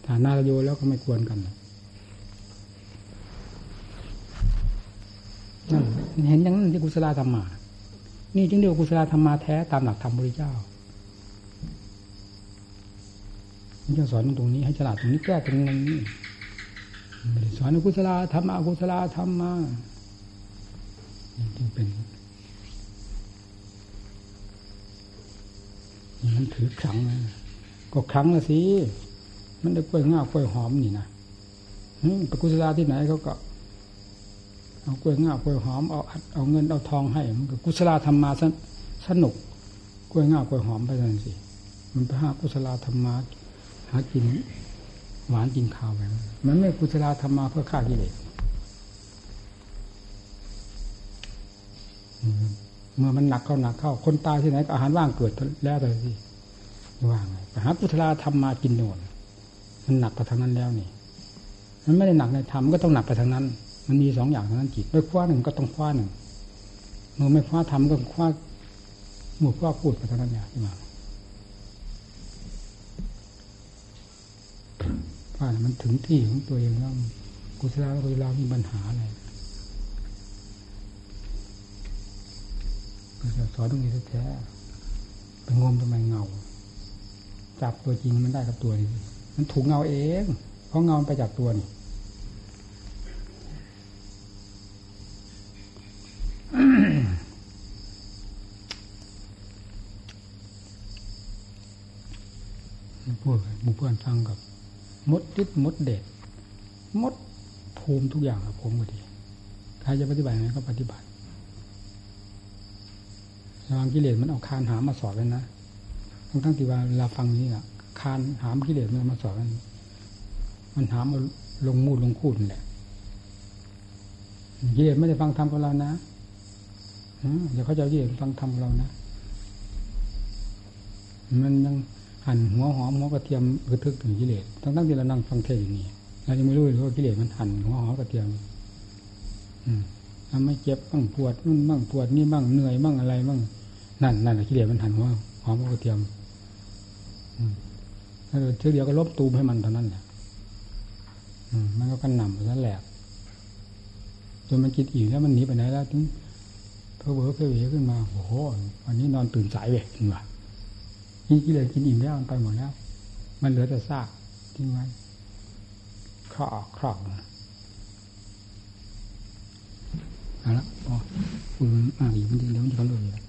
ฐานะโยแล้วก็ไม่กวนกันนั่นเห็นอย่างนั้นที่กุศลธรรมา นี่จึงเรียกว่ากุศลธรรมาแท้ตามหลักธรรมบริเจ้ามันจะสอนตรงนี้ให้ฉลาดตรงนี้แก้ตรงนี้ สอนอกุศลธรรมะกุศลธรรมมาจึงเป็นมันถือครั้งนะก็ครั้งละสิ มันได้กล้วยง่ากล้วยหอมนี่นะปกุศลาที่ไหนเขาก็ เอากล้วยง่ากล้วยหอมเอาเอาเงินเอาทองให้ มันก็กุศลาธรรมมาสนุกกล้วยง่ากล้วยหอมไปนั่นสิ มันไปหากุศลาธรรมมาหากิน หวานกินข้าวไปมันไม่กุศลธรรมาเพื่อฆ่ากิเลสเมื่อมันหนักเข้าหนักเข้า คนตายที่ไหนก็อาหารว่างเกิดแล้วเลยสิว่างไปหากุศลธรรมมากินโน่นมันหนักไปทางนั้นแล้วนี่ มันไม่ได้หนักในธรรมก็ต้องหนักไปทางนั้น มันมีสองอย่างทางนั้นจิตไม่คว้าหนึ่งก็ต้องคว้าหนึ่งเมื่อไม่คว้าธรรมก็คว้าหมู่คว้าพูดไปทางนั้นอย่างที่มา ว่ามันถึงที่ของตัวเองแล้วกุศลกุศลมีปัญหาอะไรก็จะสอนตรงนี้แท้ๆไปงมทำไมเงา จับตัวจริงมันได้กับตัวนี้ มันถูกเงาเอง เพราะเงาไปจากตัวนี่พูดหมู่เพื่อนฟังกับ มดยึดมดเด็ดมดภูมิทุกอย่างกับผมก็ดีใครจะปฏิบัติไงก็ปฏิบัติระวังกิเลสมันเอาคานหามมาสอบเลยนะทั้งทั้งที่ว่าเราฟังนี้อะคานหามกิเลสมันมาสอบมันมันหามเอาลงมูดลงคูดนี่แหละกิเลสไม่ได้ฟังธรรมกับเรานะเดี๋ยวเขาจะกิเลสฟังธรรมกับเรานะ มันยัง หั่นหัวหอมหัวกระเทียมกระทึกถึงกิเลสทั้งทั้งที่เรานั่งฟังเทศอย่างนี้เรายังไม่รู้เลยว่ากิเลสมันหั่นหัวหอมกระเทียม อืมทำไม่เจ็บบ้างปวดนู่นบ้างปวดนี่บ้างเหนื่อยบ้างอะไรบ้างนั่นนั่นแหละกิเลสมันหั่นหัวหอมกระเทียมอืมแล้วเชื่อเดียวก็ลบตูมให้มันเท่านั้นแหละอืมมันก็กันนำไปนั่นแหละจนมันกินอิ่มแล้วมันหนีไปไหนแล้วถึงเพอเบอเพอเวขึ้นมาโอ้โหวันนี้นอนตื่นสายเว้ยจริงว่ะ กินกิเลสกินอิ่มแล้วมันไปหมดแล้ว มันเหลือแต่ซากทิ้งไว้ครอกครอกเอาละพอคุณอ่านอีกมันเดี๋ยวมันจะเขาเลย